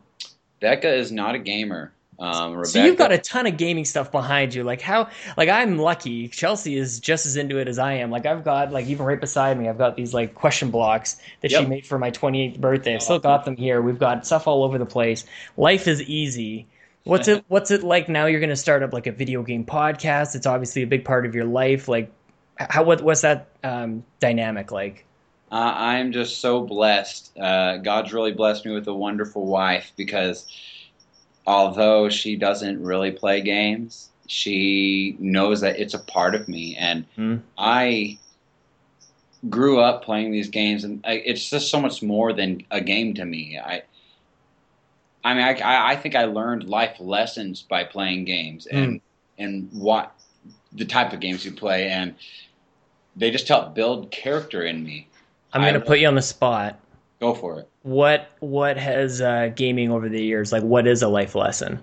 Becca is not a gamer um, Rebecca, So you've got a ton of gaming stuff behind you. Like how like I'm lucky. Chelsea is just as into it as I am. Like I've got like even right beside me, I've got these like question blocks that she made for my 28th birthday. I've still got them here. We've got stuff all over the place. Life is easy. What's it what's it like now you're going to start up like a video game podcast? It's obviously a big part of your life. Like how what what's that um, dynamic like? Uh, I'm just so blessed. Uh, God's really blessed me with a wonderful wife because although she doesn't really play games, she knows that it's a part of me. And Hmm. I grew up playing these games, and I, it's just so much more than a game to me. I, I mean, I, I- I think I learned life lessons by playing games and and what the type of games you play, and they just help build character in me. I'm going to put you on the spot. Go for it. what what has uh, gaming over the years like what is a life lesson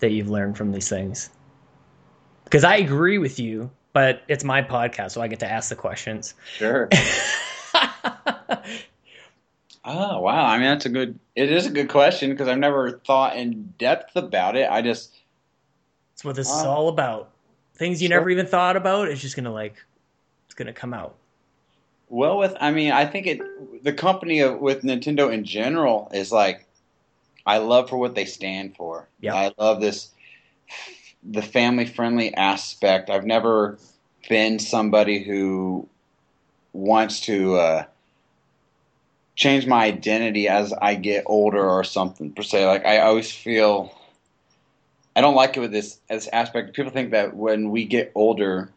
that you've learned from these things because i agree with you but it's my podcast so i get to ask the questions Sure. Oh wow! I mean, that's a good. It is a good question because I've never thought in depth about it. I just that's what this is all about things you sure. never even thought about it's just gonna like it's gonna come out well with. I mean, I think it. The company of, with Nintendo in general is like, I love for what they stand for. Yeah. I love this, the family friendly aspect. I've never been somebody who wants to. Uh, change my identity as I get older or something per se. Like I always feel I don't like it with this this aspect. People think that when we get older,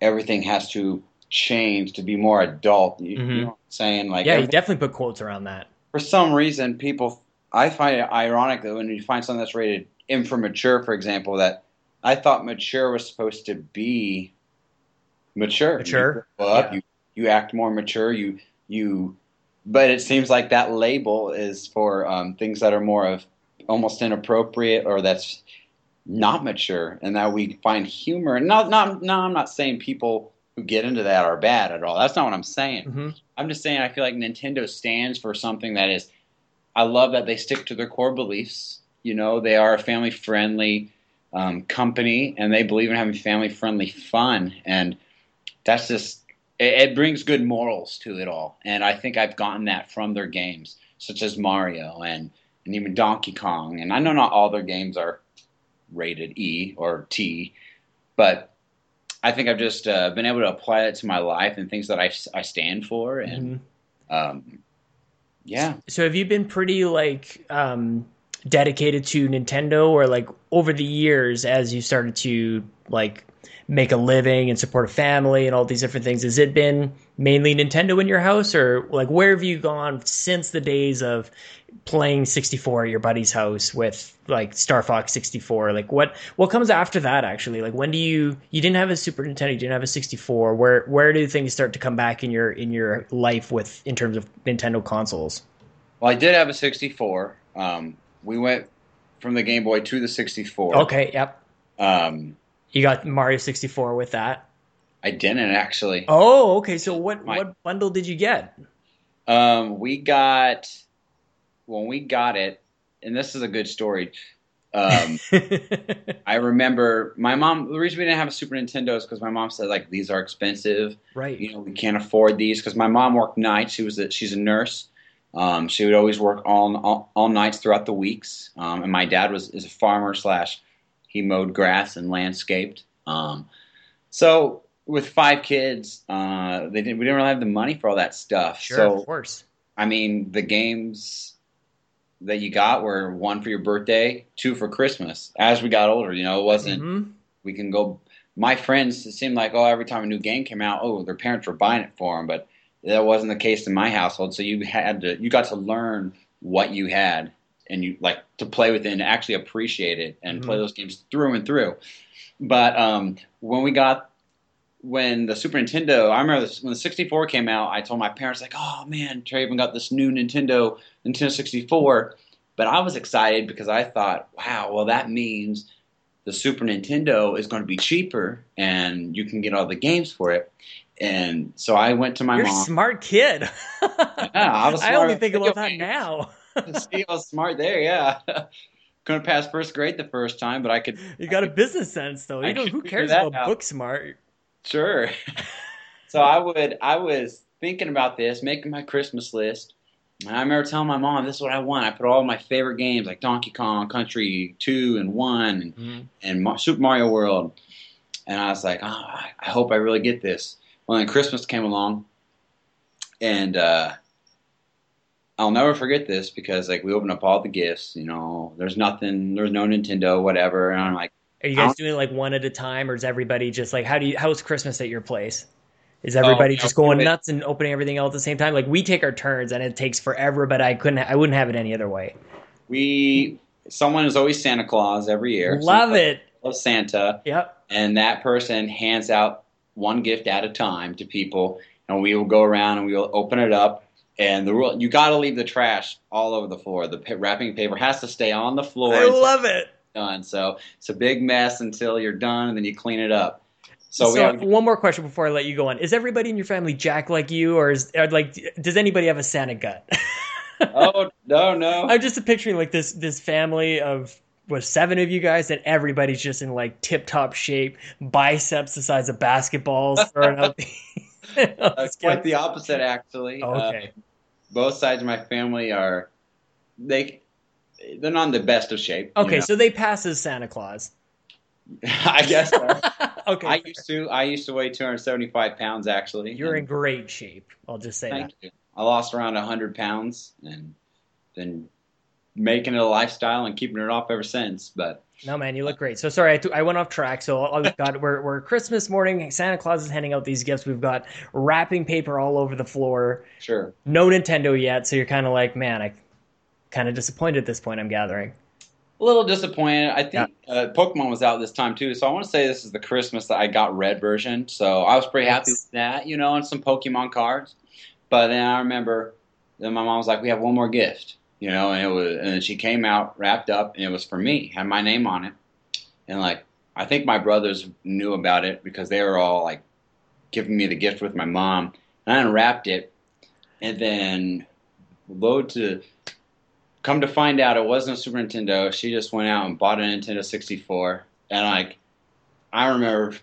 everything has to change to be more adult. You, Mhm. you know what I'm saying? Like yeah you every- definitely put quotes around that for some reason, people I find it ironic that when you find something that's rated M for mature, for example, that I thought mature was supposed to be mature. Mature, You up, yeah. you you act more mature. You you, but it seems like that label is for um, things that are more of almost inappropriate or that's not mature and that we find humor. And not, not, no, I'm not saying people who get into that are bad at all. That's not what I'm saying. Mm-hmm. I'm just saying I feel like Nintendo stands for something that is. I love that they stick to their core beliefs. You know, they are a family friendly um, company, and they believe in having family friendly fun, and that's just it, it brings good morals to it all. And I think I've gotten that from their games, such as Mario and and even Donkey Kong. And I know not all their games are rated E or T, but I think I've just uh, been able to apply it to my life and things that I, I stand for. And Mhm. um, yeah, So have you been pretty like um dedicated to Nintendo or like over the years as you started to like make a living and support a family and all these different things has it been mainly Nintendo in your house or like where have you gone since the days of playing 64 at your buddy's house with like Star Fox 64 like what what comes after that actually like when do you you didn't have a Super Nintendo you didn't have a 64 where where do things start to come back in your in your life with in terms of Nintendo consoles well, I did have a 64. Um, we went from the Game Boy to the 64. Okay, yep. Um, You got Mario 64 with that. I didn't actually. Oh, okay. So what My- what bundle did you get? Um, we got when we got it, and this is a good story. Um, I remember my mom. The reason we didn't have a Super Nintendo is because my mom said like these are expensive. right. You know, we can't afford these because my mom worked nights. She was a, she's a nurse. Um, she would always work all, all all nights throughout the weeks. Um, and my dad was is a farmer slash he mowed grass and landscaped. Um, so with five kids, uh, they didn't we didn't really have the money for all that stuff. Sure, so of course. I mean, the games that you got were one for your birthday, two for Christmas. As we got older, you know, it wasn't. Mhm. We can go. My friends, it seemed like oh, every time a new game came out, oh, their parents were buying it for them, but that wasn't the case in my household. So you had to, you got to learn what you had, and you like to play with it and actually appreciate it and play Mhm. those games through and through. But um, when we got when the Super Nintendo, I remember this, when the 64 came out, I told my parents like, "Oh man, Traven got this new Nintendo, Nintendo 64." But I was excited because I thought, "Wow, well that means the Super Nintendo is going to be cheaper and you can get all the games for it." And so I went to my You're mom. smart kid. yeah, I was I only think about that now. See, I was smart there, yeah. Couldn't pass first grade the first time, but I could You got a business sense though. You know who cares about out. book smart? Sure. so I would I was thinking about this, making my Christmas list. And I remember telling my mom, this is what I want. I put all my favorite games like Donkey Kong Country 2 and 1 and, Mhm. and Super Mario World. And I was like, oh, I I hope I really get this. Well, then Christmas came along. And uh, I'll never forget this because like we opened up all the gifts, you know, there's nothing, there's no Nintendo, whatever. And I'm like, Are you guys don't- doing like one at a time, or is everybody just like how do you how's Christmas at your place? Is oh, everybody Oh, just going we- nuts and opening everything all at the same time? Like we take our turns and it takes forever, but I couldn't I wouldn't have it any other way. we, someone is always Santa Claus every year. Love Someone it. Love Santa. Yep. and that person hands out one gift at a time to people, and we will go around and we will open it up. And the rule, you got to leave the trash all over the floor. The wrapping paper has to stay on the floor. I love it. Done. So it's a big mess until you're done, and then you clean it up. So, So, we have, one more question before I let you go on. Is everybody in your family Jack like you, or is or like does anybody have a Santa gut? oh no no I'm just picturing like this this family of was seven of you guys, and everybody's just in like tip top shape, biceps the size of basketballs, throwing out the. Uh, quite the opposite actually. Oh, Uh, okay. both sides of my family are they they're not in the best of shape. you okay, know. so they pass as Santa Claus. I guess. so. okay, I used to I used to weigh 275 pounds actually. you're in great shape. I'll just say Thank that. you. I lost around 100 pounds and then making it a lifestyle and keeping it off ever since. But No, man, you look great. So sorry, I, th- I went off track. So all we've got we're, we're Christmas morning. Santa Claus is handing out these gifts. We've got wrapping paper all over the floor. sure. No Nintendo yet. So you're kind of like, man, I kind of disappointed at this point. I'm gathering. A little disappointed. I think uh, Pokemon was out this time too, so I want to say this is the Christmas that I got red version. So I was pretty happy Yes. with that, you know, and some Pokemon cards. But then I remember, then my mom was like, "We have one more gift," you know, and it was, and then she came out wrapped up, and it was for me, had my name on it, and like I think my brothers knew about it because they were all like giving me the gift with my mom, and I unwrapped it, and then load to come to find out it wasn't a Super Nintendo. She just went out and bought a Nintendo 64, and like I remember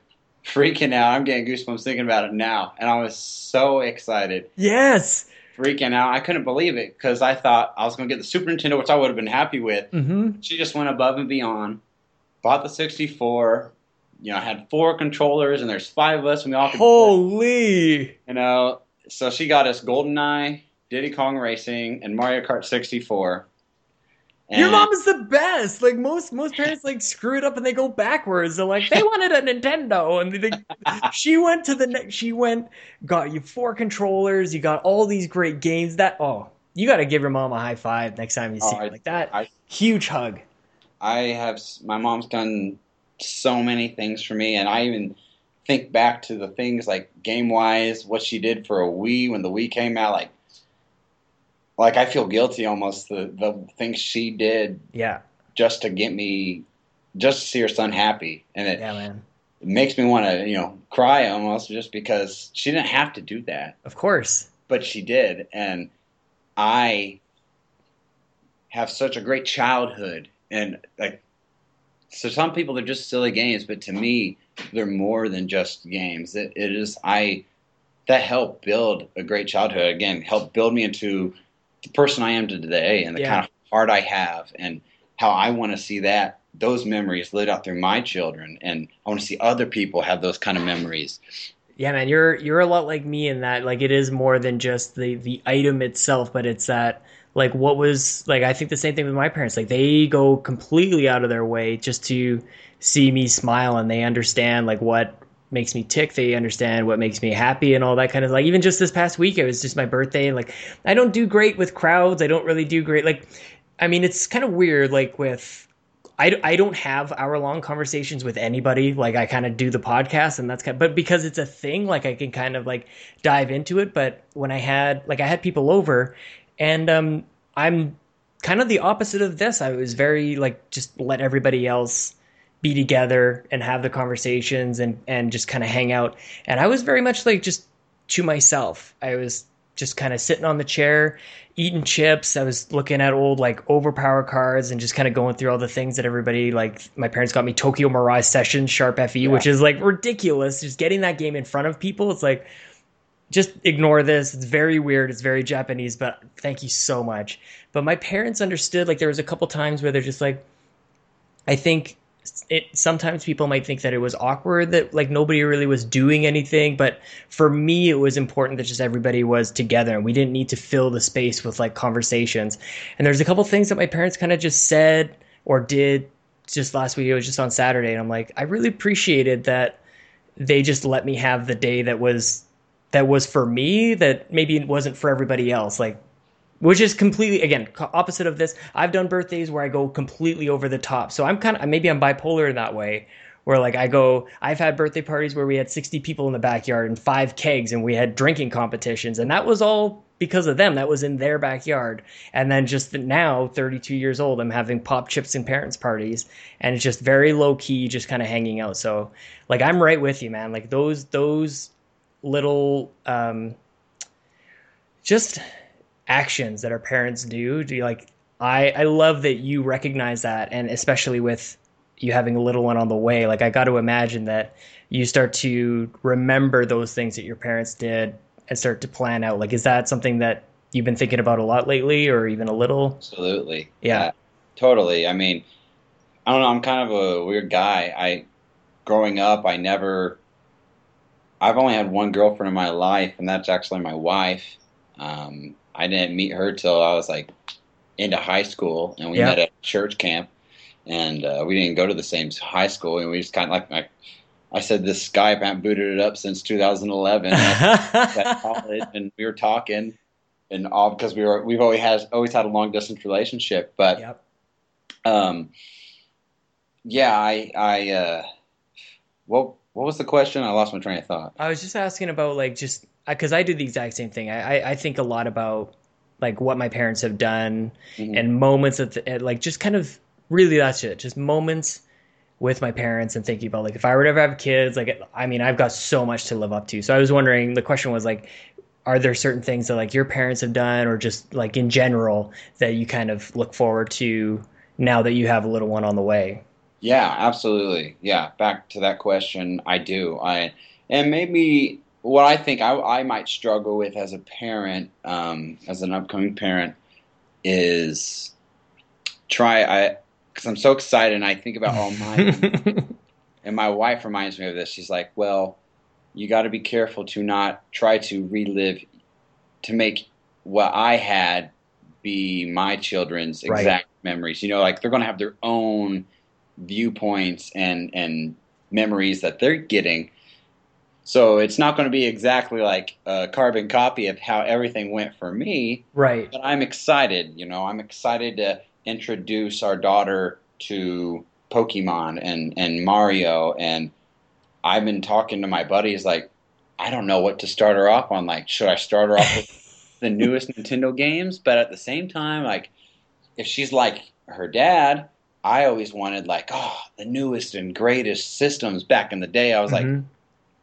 freaking out. I'm getting goosebumps thinking about it now, and I was so excited, Yes. freaking out. I couldn't believe it because I thought I was going to get the Super Nintendo, which I would have been happy with. Mm-hmm. She just went above and beyond, bought the 64. You know, had four controllers, and there's five of us, and we all could, Holy. you know. So she got us GoldenEye, Diddy Kong Racing, and Mario Kart 64. Your And- mom is the best. Like most most parents like screw it up and they go backwards. They're like they wanted a Nintendo and they, she went to the next she went got you four controllers, you got all these great games that oh, you got to give your mom a high five next time you see Oh, her I- like that. I- Huge hug. I have my mom's done so many things for me, and I even think back to the things like game wise, what she did for a Wii when the Wii came out. Like, like I feel guilty almost the the things she did Yeah. just to get me, just to see her son happy, and it, Yeah, man. it makes me want to you know cry almost just because she didn't have to do that Of course. but she did and i have such a great childhood and like so some people they're just silly games but to me they're more than just games it, it is i that helped build a great childhood again helped build me into the person i am today and the Yeah. kind of heart i have and how i want to see that those memories lived out through my children and i want to see other people have those kind of memories Yeah, man, you're you're a lot like me in that like it is more than just the the item itself, but it's that like what was like I think the same thing with my parents. Like they go completely out of their way just to see me smile and they understand like what makes me tick. They understand what makes me happy and all that kind of like even just this past week it was just my birthday and like I don't do great with crowds. I don't really do great like I mean it's kind of weird like with I, I don't have hour long conversations with anybody. Like I kind of do the podcast and that's kind of, but because it's a thing, like I can kind of like dive into it. But when I had, like I had people over and, um, I'm kind of the opposite of this. I was very like, just let everybody else be together and have the conversations and, and just kind of hang out. And I was very much like just to myself. I was just kind of sitting on the chair eating chips. I was looking at old like overpower cards and just kind of going through all the things that everybody like. My parents got me Tokyo Mirage Sessions Sharp FE, which is like ridiculous. Just getting that game in front of people, it's like just ignore this. It's very weird. It's very Japanese, but thank you so much. But my parents understood. Like there was a couple times where they're just like, I think it sometimes people might think that it was awkward that like nobody really was doing anything but for me it was important that just everybody was together and we didn't need to fill the space with like conversations. And there's a couple things that my parents kind of just said or did just last week. It was just on saturday and i'm like i really appreciated that they just let me have the day that was that was for me that maybe it wasn't for everybody else. Like which is completely again opposite of this. I've done birthdays where i go completely over the top. So i'm kind of maybe i'm bipolar in that way where like i go i've had birthday parties where we had 60 people in the backyard and five kegs and we had drinking competitions and that was all because of them. That was in their backyard. And then just now 32 years old i'm having pop chips and parents parties and it's just very low key just kind of hanging out. So like i'm right with you man. Like those those little um just actions that our parents do do you like i i love that you recognize that and especially with you having a little one on the way like i got to imagine that you start to remember those things that your parents did and start to plan out like is that something that you've been thinking about a lot lately or even a little Absolutely. Yeah. totally. I mean, I don't know. I'm kind of a weird guy. I, growing up, I never, I've only had one girlfriend in my life, and that's actually my wife. Um, I didn't meet her till I was like into high school, and we Yeah. met at church camp, and uh, we didn't go to the same high school, and we just kind of like, like I said, this Skype, I haven't booted it up since 2011. and at college, and we were talking, and all because we were we've always had always had a long distance relationship. But yep um, yeah, I I uh, what what was the question? I lost my train of thought. I was just asking about like just because I do the exact same thing. I, I I think a lot about like what my parents have done Mhm. and moments at, the, like just kind of really that's it. Just moments with my parents and thinking about like if I were to ever have kids, like I mean, I've got so much to live up to. So I was wondering, the question was like, are there certain things that like your parents have done or just like in general that you kind of look forward to now that you have a little one on the way? Yeah, absolutely. Yeah, back to that question, I do. I and maybe what I think I, I might struggle with as a parent, um, as an upcoming parent, is try I because I'm so excited and I think about all my and my wife reminds me of this. She's like, "Well, you got to be careful to not try to relive to make what I had be my children's Right. exact memories. You know, like they're going to have their own viewpoints and and memories that they're getting. So it's not going to be exactly like a carbon copy of how everything went for me, right. but I'm excited. You know, I'm excited to introduce our daughter to Pokemon and and Mario, and I've been talking to my buddies like, I don't know what to start her off on. Like, should I start her off with the newest Nintendo games? But at the same time, like, if she's like her dad, I always wanted like, oh, the newest and greatest systems back in the day. I was like, Mhm.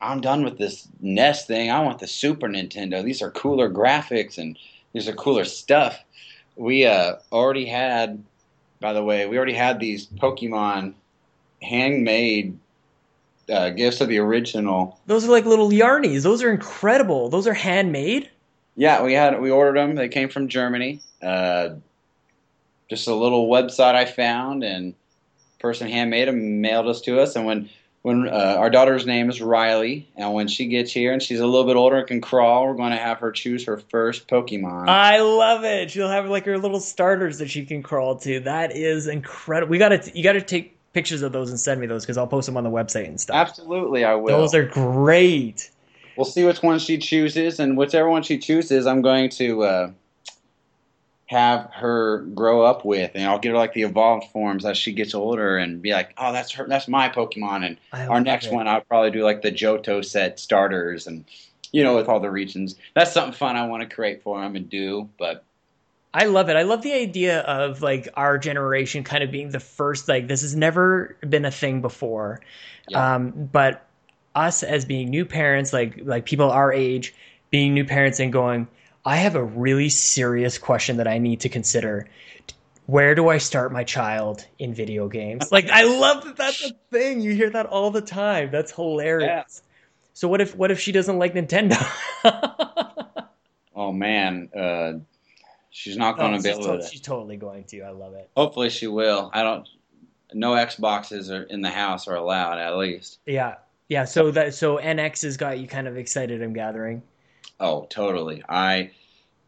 I'm done with this NES thing. I want the Super Nintendo. These are cooler graphics and these are cooler stuff. We uh, already had, by the way, we already had these Pokemon handmade uh, gifts of the original. those are like little yarnies. Those are incredible. Those are handmade. Yeah, we had we ordered them. They came from Germany. Uh, just a little website I found, and person handmade them, mailed us to us. And when when uh, our daughter's name is Riley, and when she gets here and she's a little bit older and can crawl, we're going to have her choose her first Pokemon. I love it. She'll have like her little starters that she can crawl to. That is incredible. We gotta you gotta take pictures of those and send me those because I'll post them on the website and stuff. Absolutely, I will. Those are great. We'll see which one she chooses, and whichever one she chooses, I'm going to uh, have her grow up with, and I'll get her like the evolved forms as she gets older, and be like, "Oh, that's her, that's my Pokemon." And I our next it. one, I'll probably do like the Johto set starters, and you know, with all the regions. That's something fun I want to create for them and do. But I love it. I love the idea of like our generation kind of being the first. Like this has never been a thing before, Yeah. um, but us as being new parents, like like people our age, being new parents and going, I have a really serious question that I need to consider. Where do I start my child in video games? Like I love that that's a thing. You hear that all the time. That's hilarious. So what if what if she doesn't like Nintendo? oh man, uh, she's not going Oh, to be able to- to. she's totally going to. I love it. Hopefully, she will. I don't. No Xboxes are in the house are allowed, at least. Yeah. Yeah, so that so NX has got you kind of excited, I'm gathering. Oh, totally. I,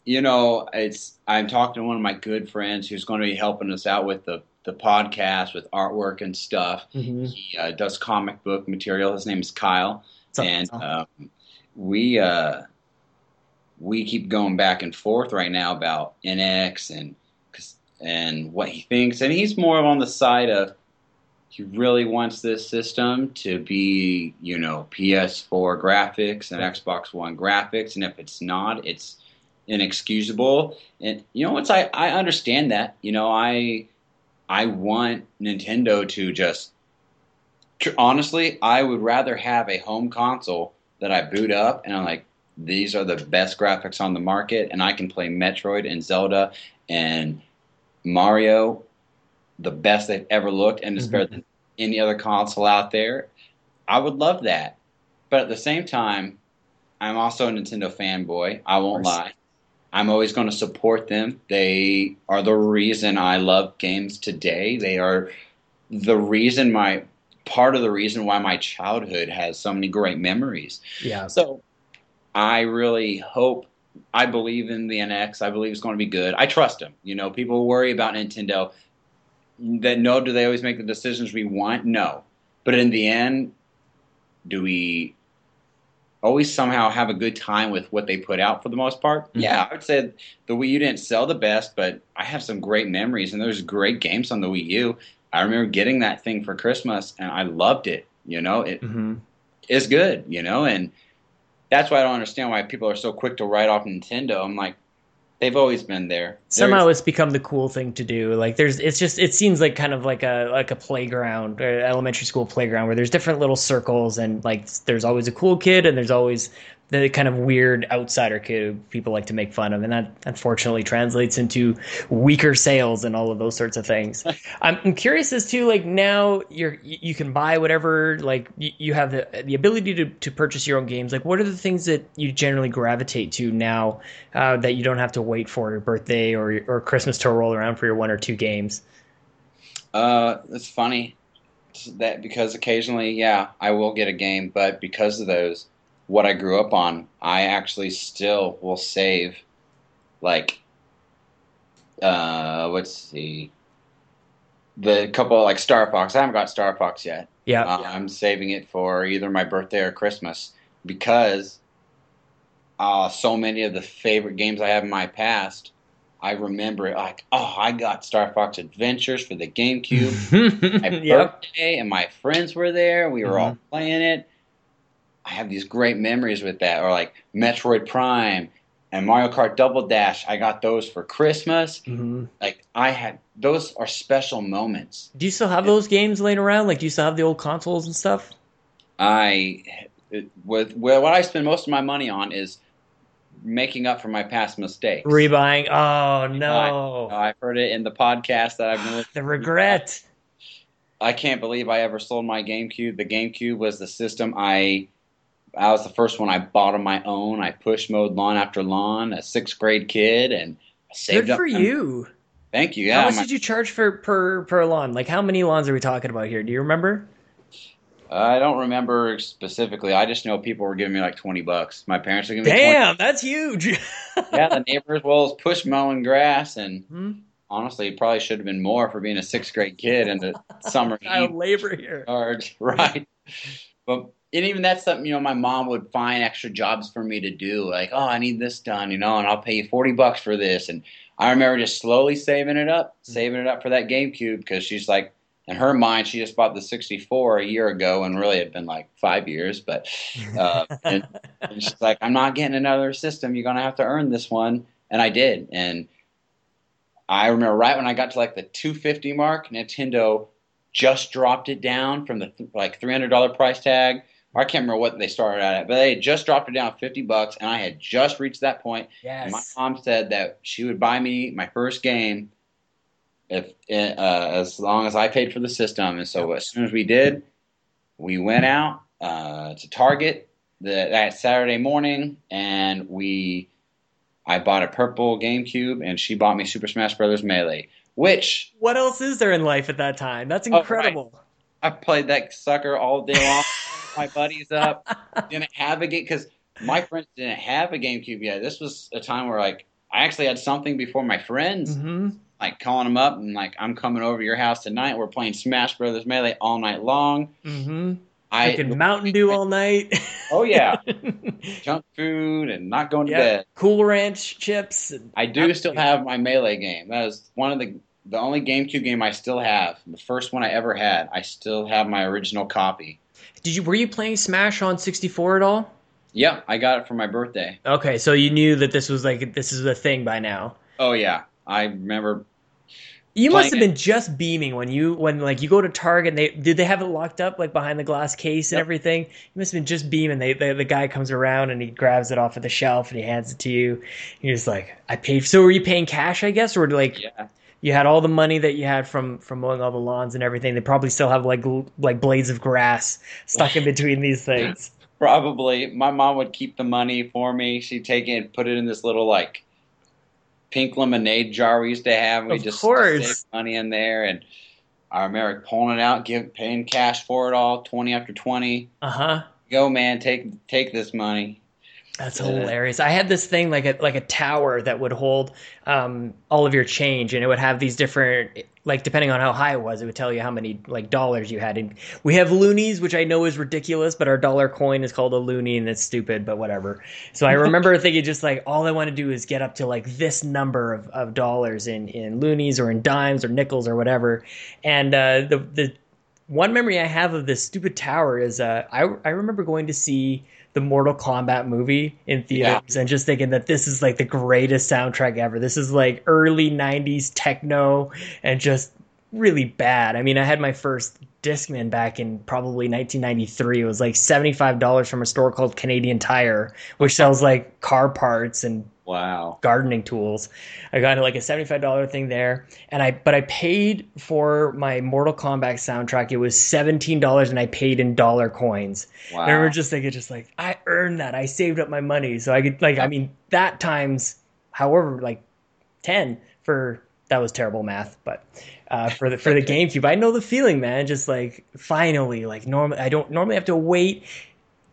you know, it's. I'm talking to one of my good friends who's going to be helping us out with the the podcast with artwork and stuff. Mm-hmm. He uh, does comic book material. His name is Kyle, and um, we uh, we keep going back and forth right now about NX and and what he thinks, and he's more on the side of he really wants this system to be, you know, PS4 graphics and Xbox One graphics, and if it's not, it's inexcusable. And you know, what's I I understand that. You know, I I want Nintendo to just honestly, I would rather have a home console that I boot up and I'm like, these are the best graphics on the market, and I can play Metroid and Zelda and Mario the best they've ever looked, and it's Mhm. better than any other console out there. I would love that. But at the same time, I'm also a Nintendo fanboy. I won't lie. I'm always going to support them. They are the reason I love games today. They are the reason my part of the reason why my childhood has so many great memories. Yeah. So I really hope I believe in the NX. I believe it's going to be good. I trust them. You know, people worry about Nintendo. That no, do they always make the decisions we want? No. But in the end, do we always somehow have a good time with what they put out for the most part? Mhm. Yeah, I would say the Wii U didn't sell the best, but I have some great memories and there's great games on the Wii U. I remember getting that thing for Christmas and I loved it. You know, it hmm is good, you know, and that's why I don't understand why people are so quick to write off Nintendo. I'm like, they've always been there. Somehow There's- it's become the cool thing to do. Like there's, it's just, it seems like kind of like a like a playground, or elementary school playground, where there's different little circles, and like there's always a cool kid, and there's always the kind of weird outsider kid who people like to make fun of, and that unfortunately translates into weaker sales and all of those sorts of things. I'm, I'm curious as to like now you're you you can buy whatever like you, you have the the ability to to purchase your own games. Like what are the things that you generally gravitate to now uh, that you don't have to wait for your birthday or or Christmas to roll around for your one or two games? Uh, it's funny that because occasionally, yeah, I will get a game, but because of those, what I grew up on, I actually still will save, like, uh, let's see, the couple like Star Fox. I haven't got Star Fox yet. Yeah, Uh, I'm saving it for either my birthday or Christmas because uh, so many of the favorite games I have in my past, I remember it like, oh, I got Star Fox Adventures for the GameCube. My yep. birthday and my friends were there. We were all Mm-hmm. playing it. I have these great memories with that, or like Metroid Prime and Mario Kart Double Dash. I got those for Christmas. hmm Like I had those are special moments. Do you still have those games laying around? Like, do you still have the old consoles and stuff? I it, with well, what I spend most of my money on is making up for my past mistakes. Rebuying? Oh no, I've heard it in the podcast that I've been the regret. I can't believe I ever sold my GameCube. The GameCube was the system I. I was the first one I bought on my own. I push mowed lawn after lawn, a sixth grade kid, and I saved Good up. for you. Thank you. how much my- did you charge for per per lawn? Like, how many lawns are we talking about here? Do you remember? I don't remember specifically. I just know people were giving me like twenty bucks. My parents were giving me Damn, that's huge. Yeah, the neighbors well as push mowing grass, and Hmm? honestly, it probably should have been more for being a sixth grade kid in the summer Child heat. labor here. charge, right? But and even that's something you know my mom would find extra jobs for me to do, like oh I need this done, you know, and I'll pay you forty bucks for this. And I remember just slowly saving it up, saving it up for that GameCube because she's like, in her mind, she just bought the sixty four a year ago, and really had been like five years. But uh, and, and she's like, I'm not getting another system. You're gonna have to earn this one, and I did. And I remember right when I got to like the 250 mark, Nintendo just dropped it down from the th- like $300 price tag. I can't remember what they started out at, but they had just dropped it down 50 bucks, and I had just reached that point. And my mom said that she would buy me my first game if uh, as long as I paid for the system. And so as soon as we did, we went out uh, to Target the, that Saturday morning, and we I bought a purple GameCube, and she bought me Super Smash Bros. Melee, which What else is there in life at that time? That's Oh, incredible. I played that sucker all day long. my buddies up didn't have a game because my friends didn't have a GameCube yet. This was a time where like I actually had something before my friends. hmm like calling them up and like I'm coming over to your house tonight. We're playing Smash Brothers Melee all night long. hmm I can Mountain Dew all night. oh yeah, junk food and not going to Yeah. bed. Cool Ranch chips. and- I do still have my Melee game. That is one of the the only GameCube game I still have. The first one I ever had. I still have my original copy. Did you were you playing Smash on 64 at all? Yeah, I got it for my birthday. Okay, so you knew that this was like this is a thing by now. Oh yeah, I remember. You must have been just beaming when you when like you go to Target. And they did they have it locked up like behind the glass case and Yep. everything. You must have been just beaming. They, they the guy comes around and he grabs it off of the shelf and he hands it to you. You're just like, I paid. So were you paying cash? I guess, or like Yeah, you had all the money that you had from from mowing all the lawns and everything. They probably still have like like blades of grass stuck in between these things. probably. My mom would keep the money for me. She'd take it and put it in this little like pink lemonade jar we used to have. And we Of just course. money in there, and I remember pulling it out, give paying cash for it all, twenty after twenty. Uh huh. Go man, take take this money. That's hilarious. I had this thing like a like a tower that would hold um, all of your change, and it would have these different like depending on how high it was, it would tell you how many like dollars you had. And we have loonies, which I know is ridiculous, but our dollar coin is called a loony, and it's stupid, but whatever. So I remember thinking just like all I want to do is get up to like this number of, of dollars in in loonies or in dimes or nickels or whatever, and uh, the the one memory I have of this stupid tower is uh, I I remember going to see the Mortal Kombat movie in theaters yeah. and just thinking that this is like the greatest soundtrack ever. This is like early '90s techno and just really bad. I mean, I had my first Discman back in probably 1993. It was like $75 from a store called Canadian Tire, which sells like car parts and wow gardening tools. I got like a $75 thing there, and I but I paid for my Mortal Kombat soundtrack. It was $17, and I paid in dollar coins. Wow. And I remember just thinking, just like I earned that. I saved up my money, so I could like I mean that times however like 10 for that was terrible math, but uh, for the for the GameCube, I know the feeling, man. Just like finally, like normally, I don't normally have to wait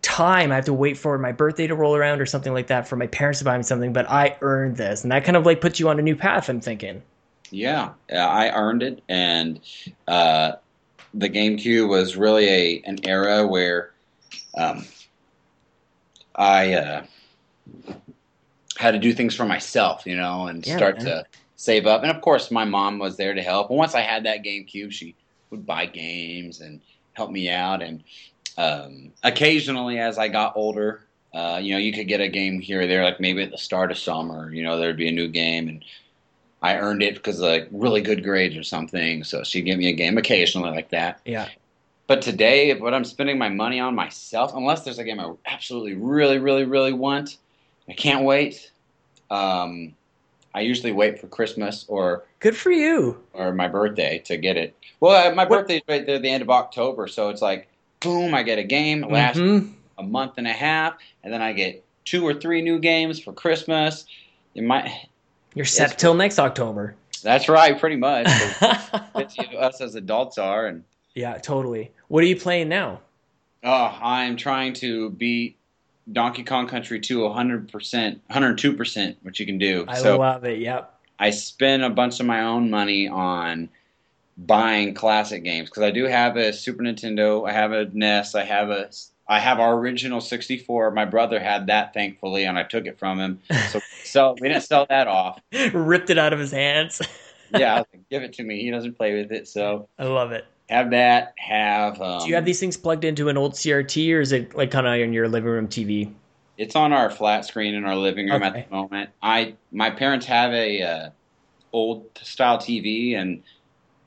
time. I have to wait for my birthday to roll around or something like that for my parents to buy me something. But I earned this, and that kind of like puts you on a new path. I'm thinking. Yeah, I earned it, and uh, the GameCube was really a an era where um, I uh, had to do things for myself, you know, and yeah, start man. to save up. And of course, my mom was there to help. And once I had that GameCube, she would buy games and help me out. And um, occasionally, as I got older, uh, you know, you could get a game here or there, like maybe at the start of summer, you know, there'd be a new game and I earned it because of like really good grades or something. So she'd give me a game occasionally like that. Yeah. But today, what I'm spending my money on myself, unless there's a game I absolutely, really, really, really want, I can't wait. Um, I usually wait for Christmas or good for you or my birthday to get it. Well, uh, my birthday's right there, the end of October, so it's like boom, I get a game. It lasts mm-hmm. a month and a half, and then I get two or three new games for Christmas. You might you're set till next October. That's right, pretty much. us as adults are, and yeah, totally. What are you playing now? Oh, I'm trying to beat Donkey Kong Country 2 100%, 102%, which you can do. I so love it, yep. I spend a bunch of my own money on buying classic games because I do have a Super Nintendo, I have a NES, I have a I have our original 64. My brother had that, thankfully, and I took it from him. So, so we didn't sell that off. Ripped it out of his hands. yeah, like, give it to me. He doesn't play with it, so I love it have that. Have um, do you have these things plugged into an old CRT or is it like kind of on your living room TV? It's on our flat screen in our living room okay. at the moment. I my parents have a uh, old style TV and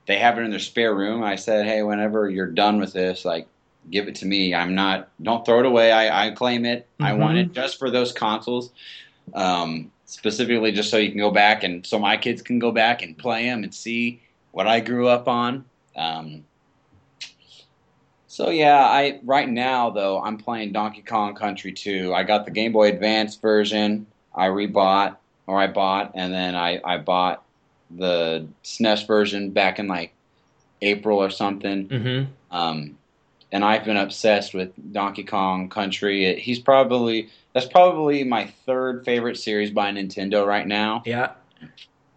they have it in their spare room. I said, hey, whenever you're done with this, like give it to me. I'm not don't throw it away. I, I claim it. Mm-hmm. I want it just for those consoles. Um, specifically just so you can go back and so my kids can go back and play them and see what I grew up on. Um, so yeah, I right now though I'm playing Donkey Kong Country 2. I got the Game Boy Advance version. I rebought or I bought, and then I I bought the SNES version back in like April or something. Mm-hmm. Um, and I've been obsessed with Donkey Kong Country. He's probably that's probably my third favorite series by Nintendo right now. Yeah.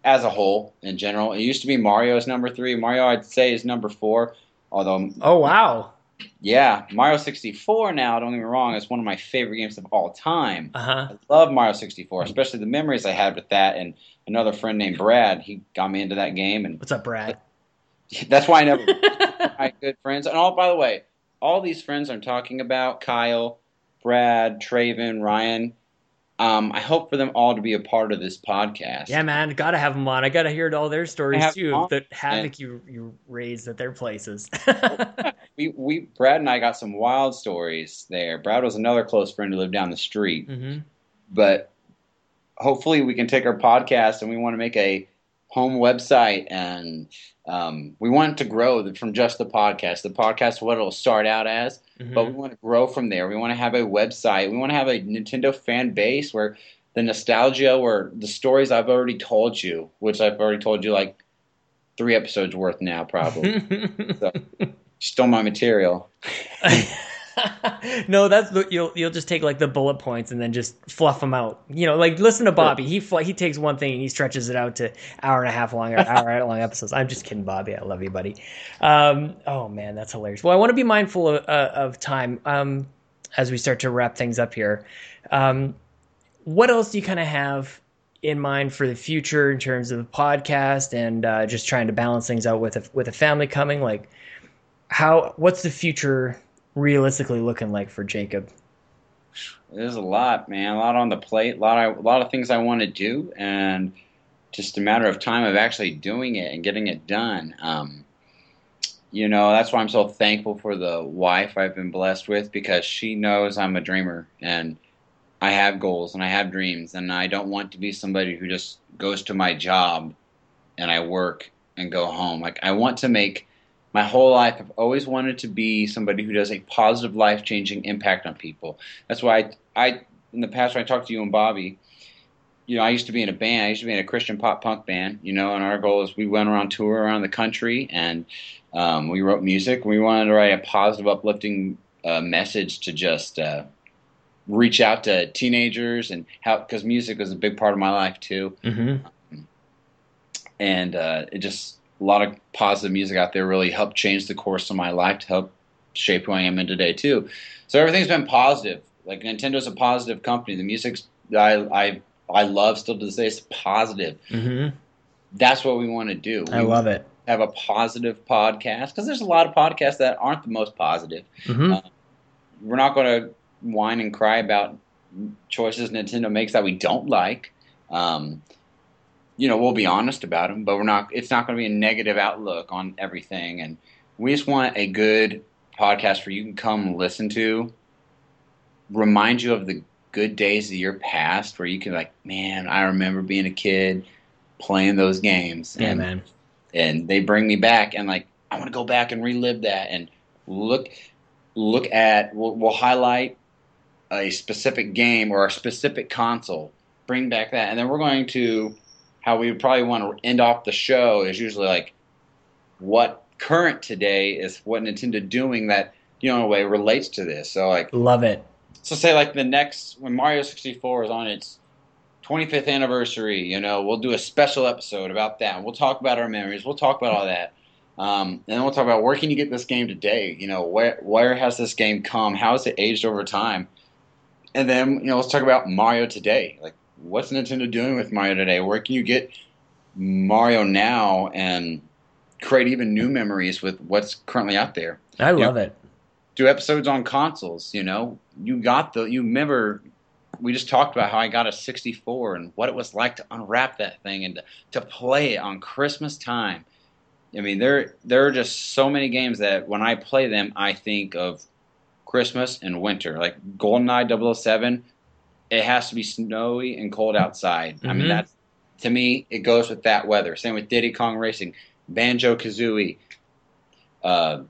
As a whole, in general, it used to be Mario's number three. Mario, I'd say, is number four. Although, oh wow, yeah, Mario 64 now, don't get me wrong, is one of my favorite games of all time. Uh-huh. I love Mario 64, especially the memories I had with that and another friend named Brad. He got me into that game. And What's up, Brad? That's why I never my good friends. And all by the way, all these friends I'm talking about, Kyle, Brad, Traven, Ryan, um, I hope for them all to be a part of this podcast. Yeah, man, gotta have them on. I gotta hear all their stories too. The havoc you you raised at their places. we we Brad and I got some wild stories there. Brad was another close friend who lived down the street, mm-hmm. but hopefully we can take our podcast and we want to make a home website and um, we want to grow from just the podcast. The podcast, what it'll start out as, mm-hmm. but we want to grow from there. We want to have a website. We want to have a Nintendo fan base where the nostalgia, where the stories I've already told you, which I've already told you like three episodes worth now, probably. so, stole my material. no, that's you'll you'll just take like the bullet points and then just fluff them out. You know, like listen to Bobby. He he takes one thing and he stretches it out to hour and a half long hour long episodes. I'm just kidding, Bobby. I love you, buddy. Um, oh man, that's hilarious. Well, I want to be mindful of, uh, of time um, as we start to wrap things up here. Um, what else do you kind of have in mind for the future in terms of the podcast and uh, just trying to balance things out with a, with a family coming? Like, how what's the future realistically looking like for Jacob? There's a lot, man. A lot on the plate. A lot of a lot of things I want to do, and just a matter of time of actually doing it and getting it done. Um, you know, that's why I'm so thankful for the wife I've been blessed with because she knows I'm a dreamer and I have goals and I have dreams and I don't want to be somebody who just goes to my job and I work and go home. Like I want to make my whole life I've always wanted to be somebody who does a positive life changing impact on people. That's why I, I in the past when I talked to you and Bobby, you know, I used to be in a band. I used to be in a Christian pop punk band, you know, and our goal is we went around tour around the country and um, we wrote music. We wanted to write a positive, uplifting uh, message to just uh, reach out to teenagers and how because music was a big part of my life too. Mm-hmm. and uh, it just a lot of positive music out there really helped change the course of my life to help shape who I am in today too. So everything's been positive. Like Nintendo's a positive company. The music's I I I love still to this day. It's positive. Mm-hmm. That's what we want to do. I love it. have a positive podcast because there's a lot of podcasts that aren't the most positive. Mm-hmm. Uh, we're not going to whine and cry about choices Nintendo makes that we don't like. Um, you know, we'll be honest about them, but we're not. It's not going to be a negative outlook on everything, and we just want a good podcast where you can come listen to, remind you of the good days of your past, where you can like, man, I remember being a kid playing those games, yeah, and man. and they bring me back and like I want to go back and relive that and look look at we'll, we'll highlight a specific game or a specific console bring back that and then we're going to how we would probably want to end off the show is usually like what current today is what Nintendo doing that you know in a way relates to this so like Love it. so say like the next when Mario 64 is on its 25th anniversary, you know, we'll do a special episode about that. We'll talk about our memories. We'll talk about all that. Um, and then we'll talk about where can you get this game today? You know, where where has this game come? How has it aged over time? And then you know, let's talk about Mario today. Like, what's Nintendo doing with Mario today? Where can you get Mario now and create even new memories with what's currently out there? I love it. do episodes on consoles. You know, you got the you remember we just talked about how I got a 64 and what it was like to unwrap that thing and to, to play it on Christmas time. I mean, there there are just so many games that when I play them, I think of Christmas and winter. Like GoldenEye 007, it has to be snowy and cold outside. I mean, Mhm. that's to me, it goes with that weather. Same with Diddy Kong Racing, Banjo Kazooie. Uh,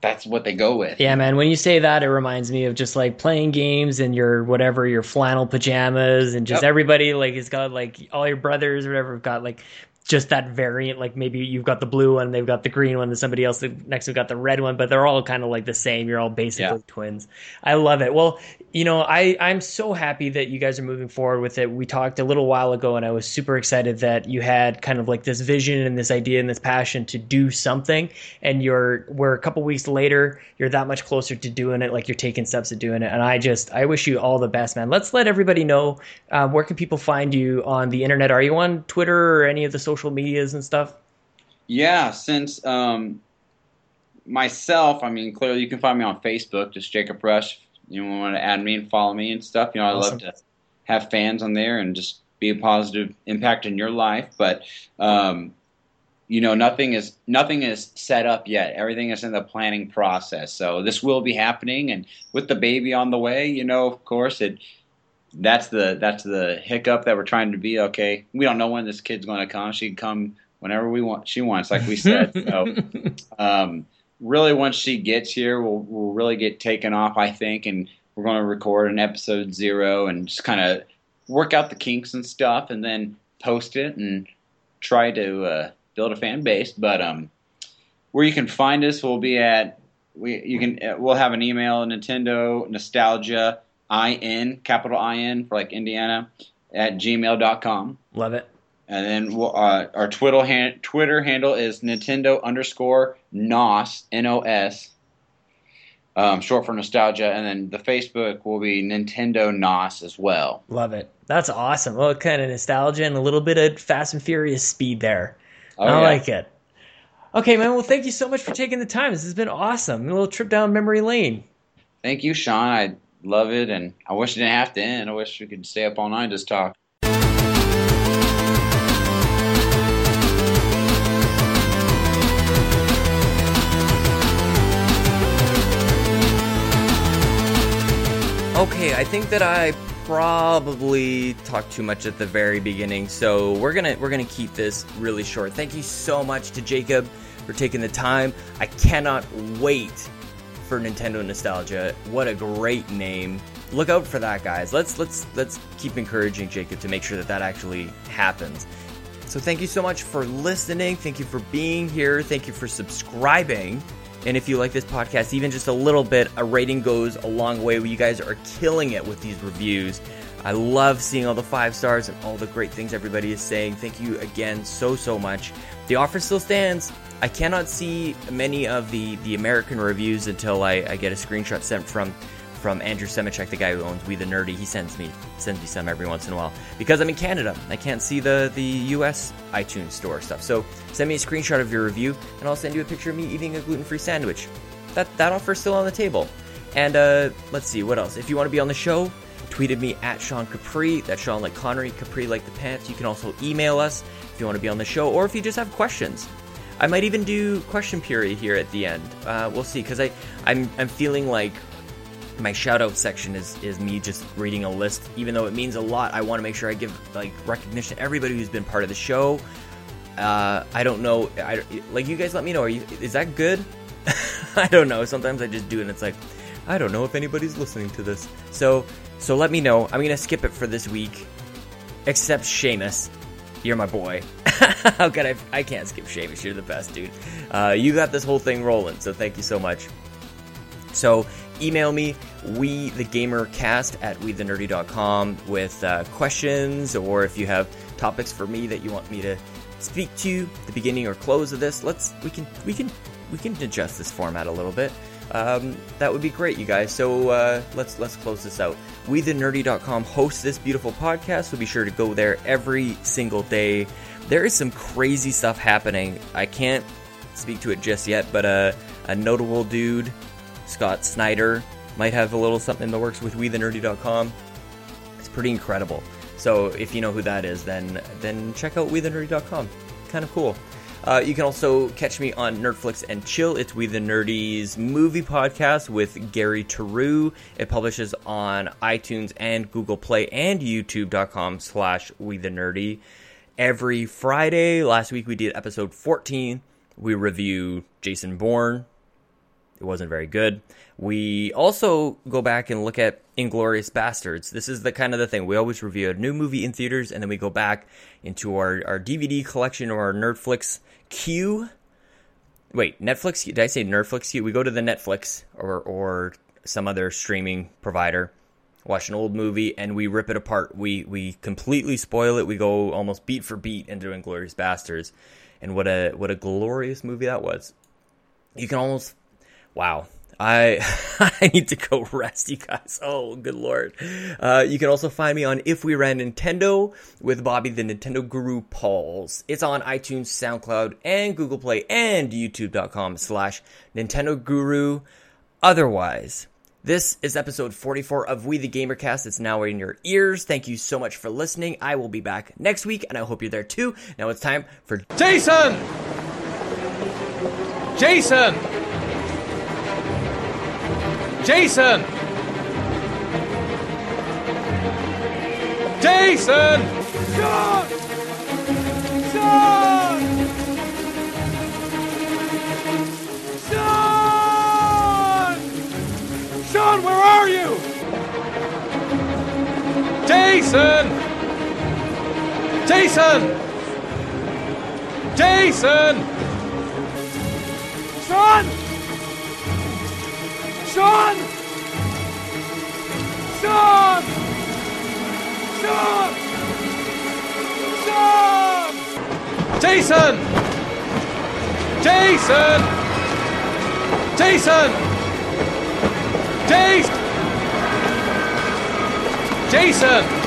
that's what they go with. Yeah, man. When you say that, it reminds me of just like playing games in your whatever your flannel pajamas, and just Yep. everybody like has got like all your brothers or whatever have got like just that variant. Like maybe you've got the blue one, they've got the green one, and somebody else next to got the red one, but they're all kind of like the same. You're all basically Yeah. twins. I love it. Well, you know, I I'm so happy that you guys are moving forward with it. We talked a little while ago, and I was super excited that you had kind of like this vision and this idea and this passion to do something. And you're we're a couple weeks later, you're that much closer to doing it. Like you're taking steps to doing it. And I just I wish you all the best, man. Let's let everybody know uh, where can people find you on the internet. Are you on Twitter or any of the social medias and stuff? Yeah, since um, myself, I mean, clearly you can find me on Facebook, just Jacob Rush. You want to add me and follow me and stuff. You know, I Awesome. love to have fans on there and just be a positive impact in your life. But um, you know, nothing is nothing is set up yet. Everything is in the planning process. So this will be happening, and with the baby on the way, you know, of course it. That's the that's the hiccup that we're trying to be. Okay, we don't know when this kid's going to come. She can come whenever we want. She wants, like we said. so um, really once she gets here we'll, we'll really get taken off i think and we're going to record an episode zero and just kind of work out the kinks and stuff and then post it and try to uh, build a fan base but um, where you can find us we'll be at we you can uh, we'll have an email nintendo nostalgia in capital in for like indiana at gmail.com love it. and then we'll, uh, our Twitter, han- Twitter handle is Nintendo underscore NOS, N O S, um, short for nostalgia. And then the Facebook will be Nintendo NOS as well. Love it. That's awesome. Well, kind of nostalgia and a little bit of Fast and Furious speed there. Oh, I yeah. like it. Okay, man. Well, thank you so much for taking the time. This has been awesome. A little trip down memory lane. Thank you, Sean. I love it, and I wish it didn't have to end. I wish we could stay up all night just talk. Okay, I think that I probably talked too much at the very beginning, so we're gonna we're gonna keep this really short. Thank you so much to Jacob for taking the time. I cannot wait for Nintendo Nostalgia. What a great name! Look out for that, guys. Let's let's let's keep encouraging Jacob to make sure that that actually happens. So thank you so much for listening. Thank you for being here. Thank you for subscribing. And if you like this podcast even just a little bit, a rating goes a long way. You guys are killing it with these reviews. I love seeing all the five stars and all the great things everybody is saying. Thank you again so, so much. The offer still stands. I cannot see many of the, the American reviews until I, I get a screenshot sent from from Andrew Semichek, the guy who owns We the Nerdy. He sends me sends me some every once in a while because I'm in Canada. I can't see the the U.S. iTunes store stuff. So send me a screenshot of your review, and I'll send you a picture of me eating a gluten free sandwich. That that offer's still on the table. And uh, let's see what else. If you want to be on the show, tweeted me at Sean Capri. That's Sean like Connery, Capri like the pants. You can also email us if you want to be on the show, or if you just have questions. I might even do question period here at the end. Uh, we'll see, because I I'm I'm feeling like my shout out section is is me just reading a list even though it means a lot. I want to make sure i give like recognition to everybody who's been part of the show. Uh, i don't know I, like you guys let me know are you is that good? I don't know sometimes i just do and it's like i don't know if anybody's listening to this. So so let me know. I'm gonna skip it for this week except Seamus. You're my boy. How can I? I can't skip Seamus. You're the best, dude. Uh, you got this whole thing rolling, so thank you so much. So email me, we the at wethenerdy.com with uh, questions or if you have topics for me that you want me to speak to the beginning or close of this. Let's we can we can we can adjust this format a little bit. Um, that would be great, you guys. So uh, let's let's close this out. WeTheNerdy.com hosts this beautiful podcast, so be sure to go there every single day. There is some crazy stuff happening. I can't speak to it just yet, but uh, a notable dude Scott Snyder might have a little something in the works with WeTheNerdy.com. It's pretty incredible. So if you know who that is, then then check out WeTheNerdy.com. Kind of cool. Uh, you can also catch me on Nerdflix and Chill. It's We the Nerdy's movie podcast with Gary Taru. It publishes on iTunes and Google Play and YouTube.com slash We the Nerdy every Friday. Last week we did episode 14. We review Jason Bourne, it wasn't very good. We also go back and look at Inglourious Basterds. This is the kind of the thing. We always review a new movie in theaters and then we go back into our, our DVD collection or our Nerdflix queue. Wait, Netflix? Did I say Nerdflix queue? We go to the Netflix or, or some other streaming provider, watch an old movie, and we rip it apart. We, we completely spoil it. We go almost beat for beat into Inglourious Basterds. And what a, what a glorious movie that was. You can almost wow. I I need to go rest, you guys. Oh, good lord. Uh, you can also find me on If We Ran Nintendo with Bobby the Nintendo Guru Pauls. It's on iTunes, SoundCloud, and Google Play, and YouTube.com slash Nintendo Guru. Otherwise, this is episode 44 of We the Gamercast. It's now in your ears. Thank you so much for listening. I will be back next week, and I hope you're there too. Now it's time for Jason! Jason! Jason! Jason! Sean! Sean! Sean! Sean, where are you? Jason! Jason! Jason! Sean! Sean! Sean! Sean! Sean! Jason! Jason! Jason! Jason! Jason!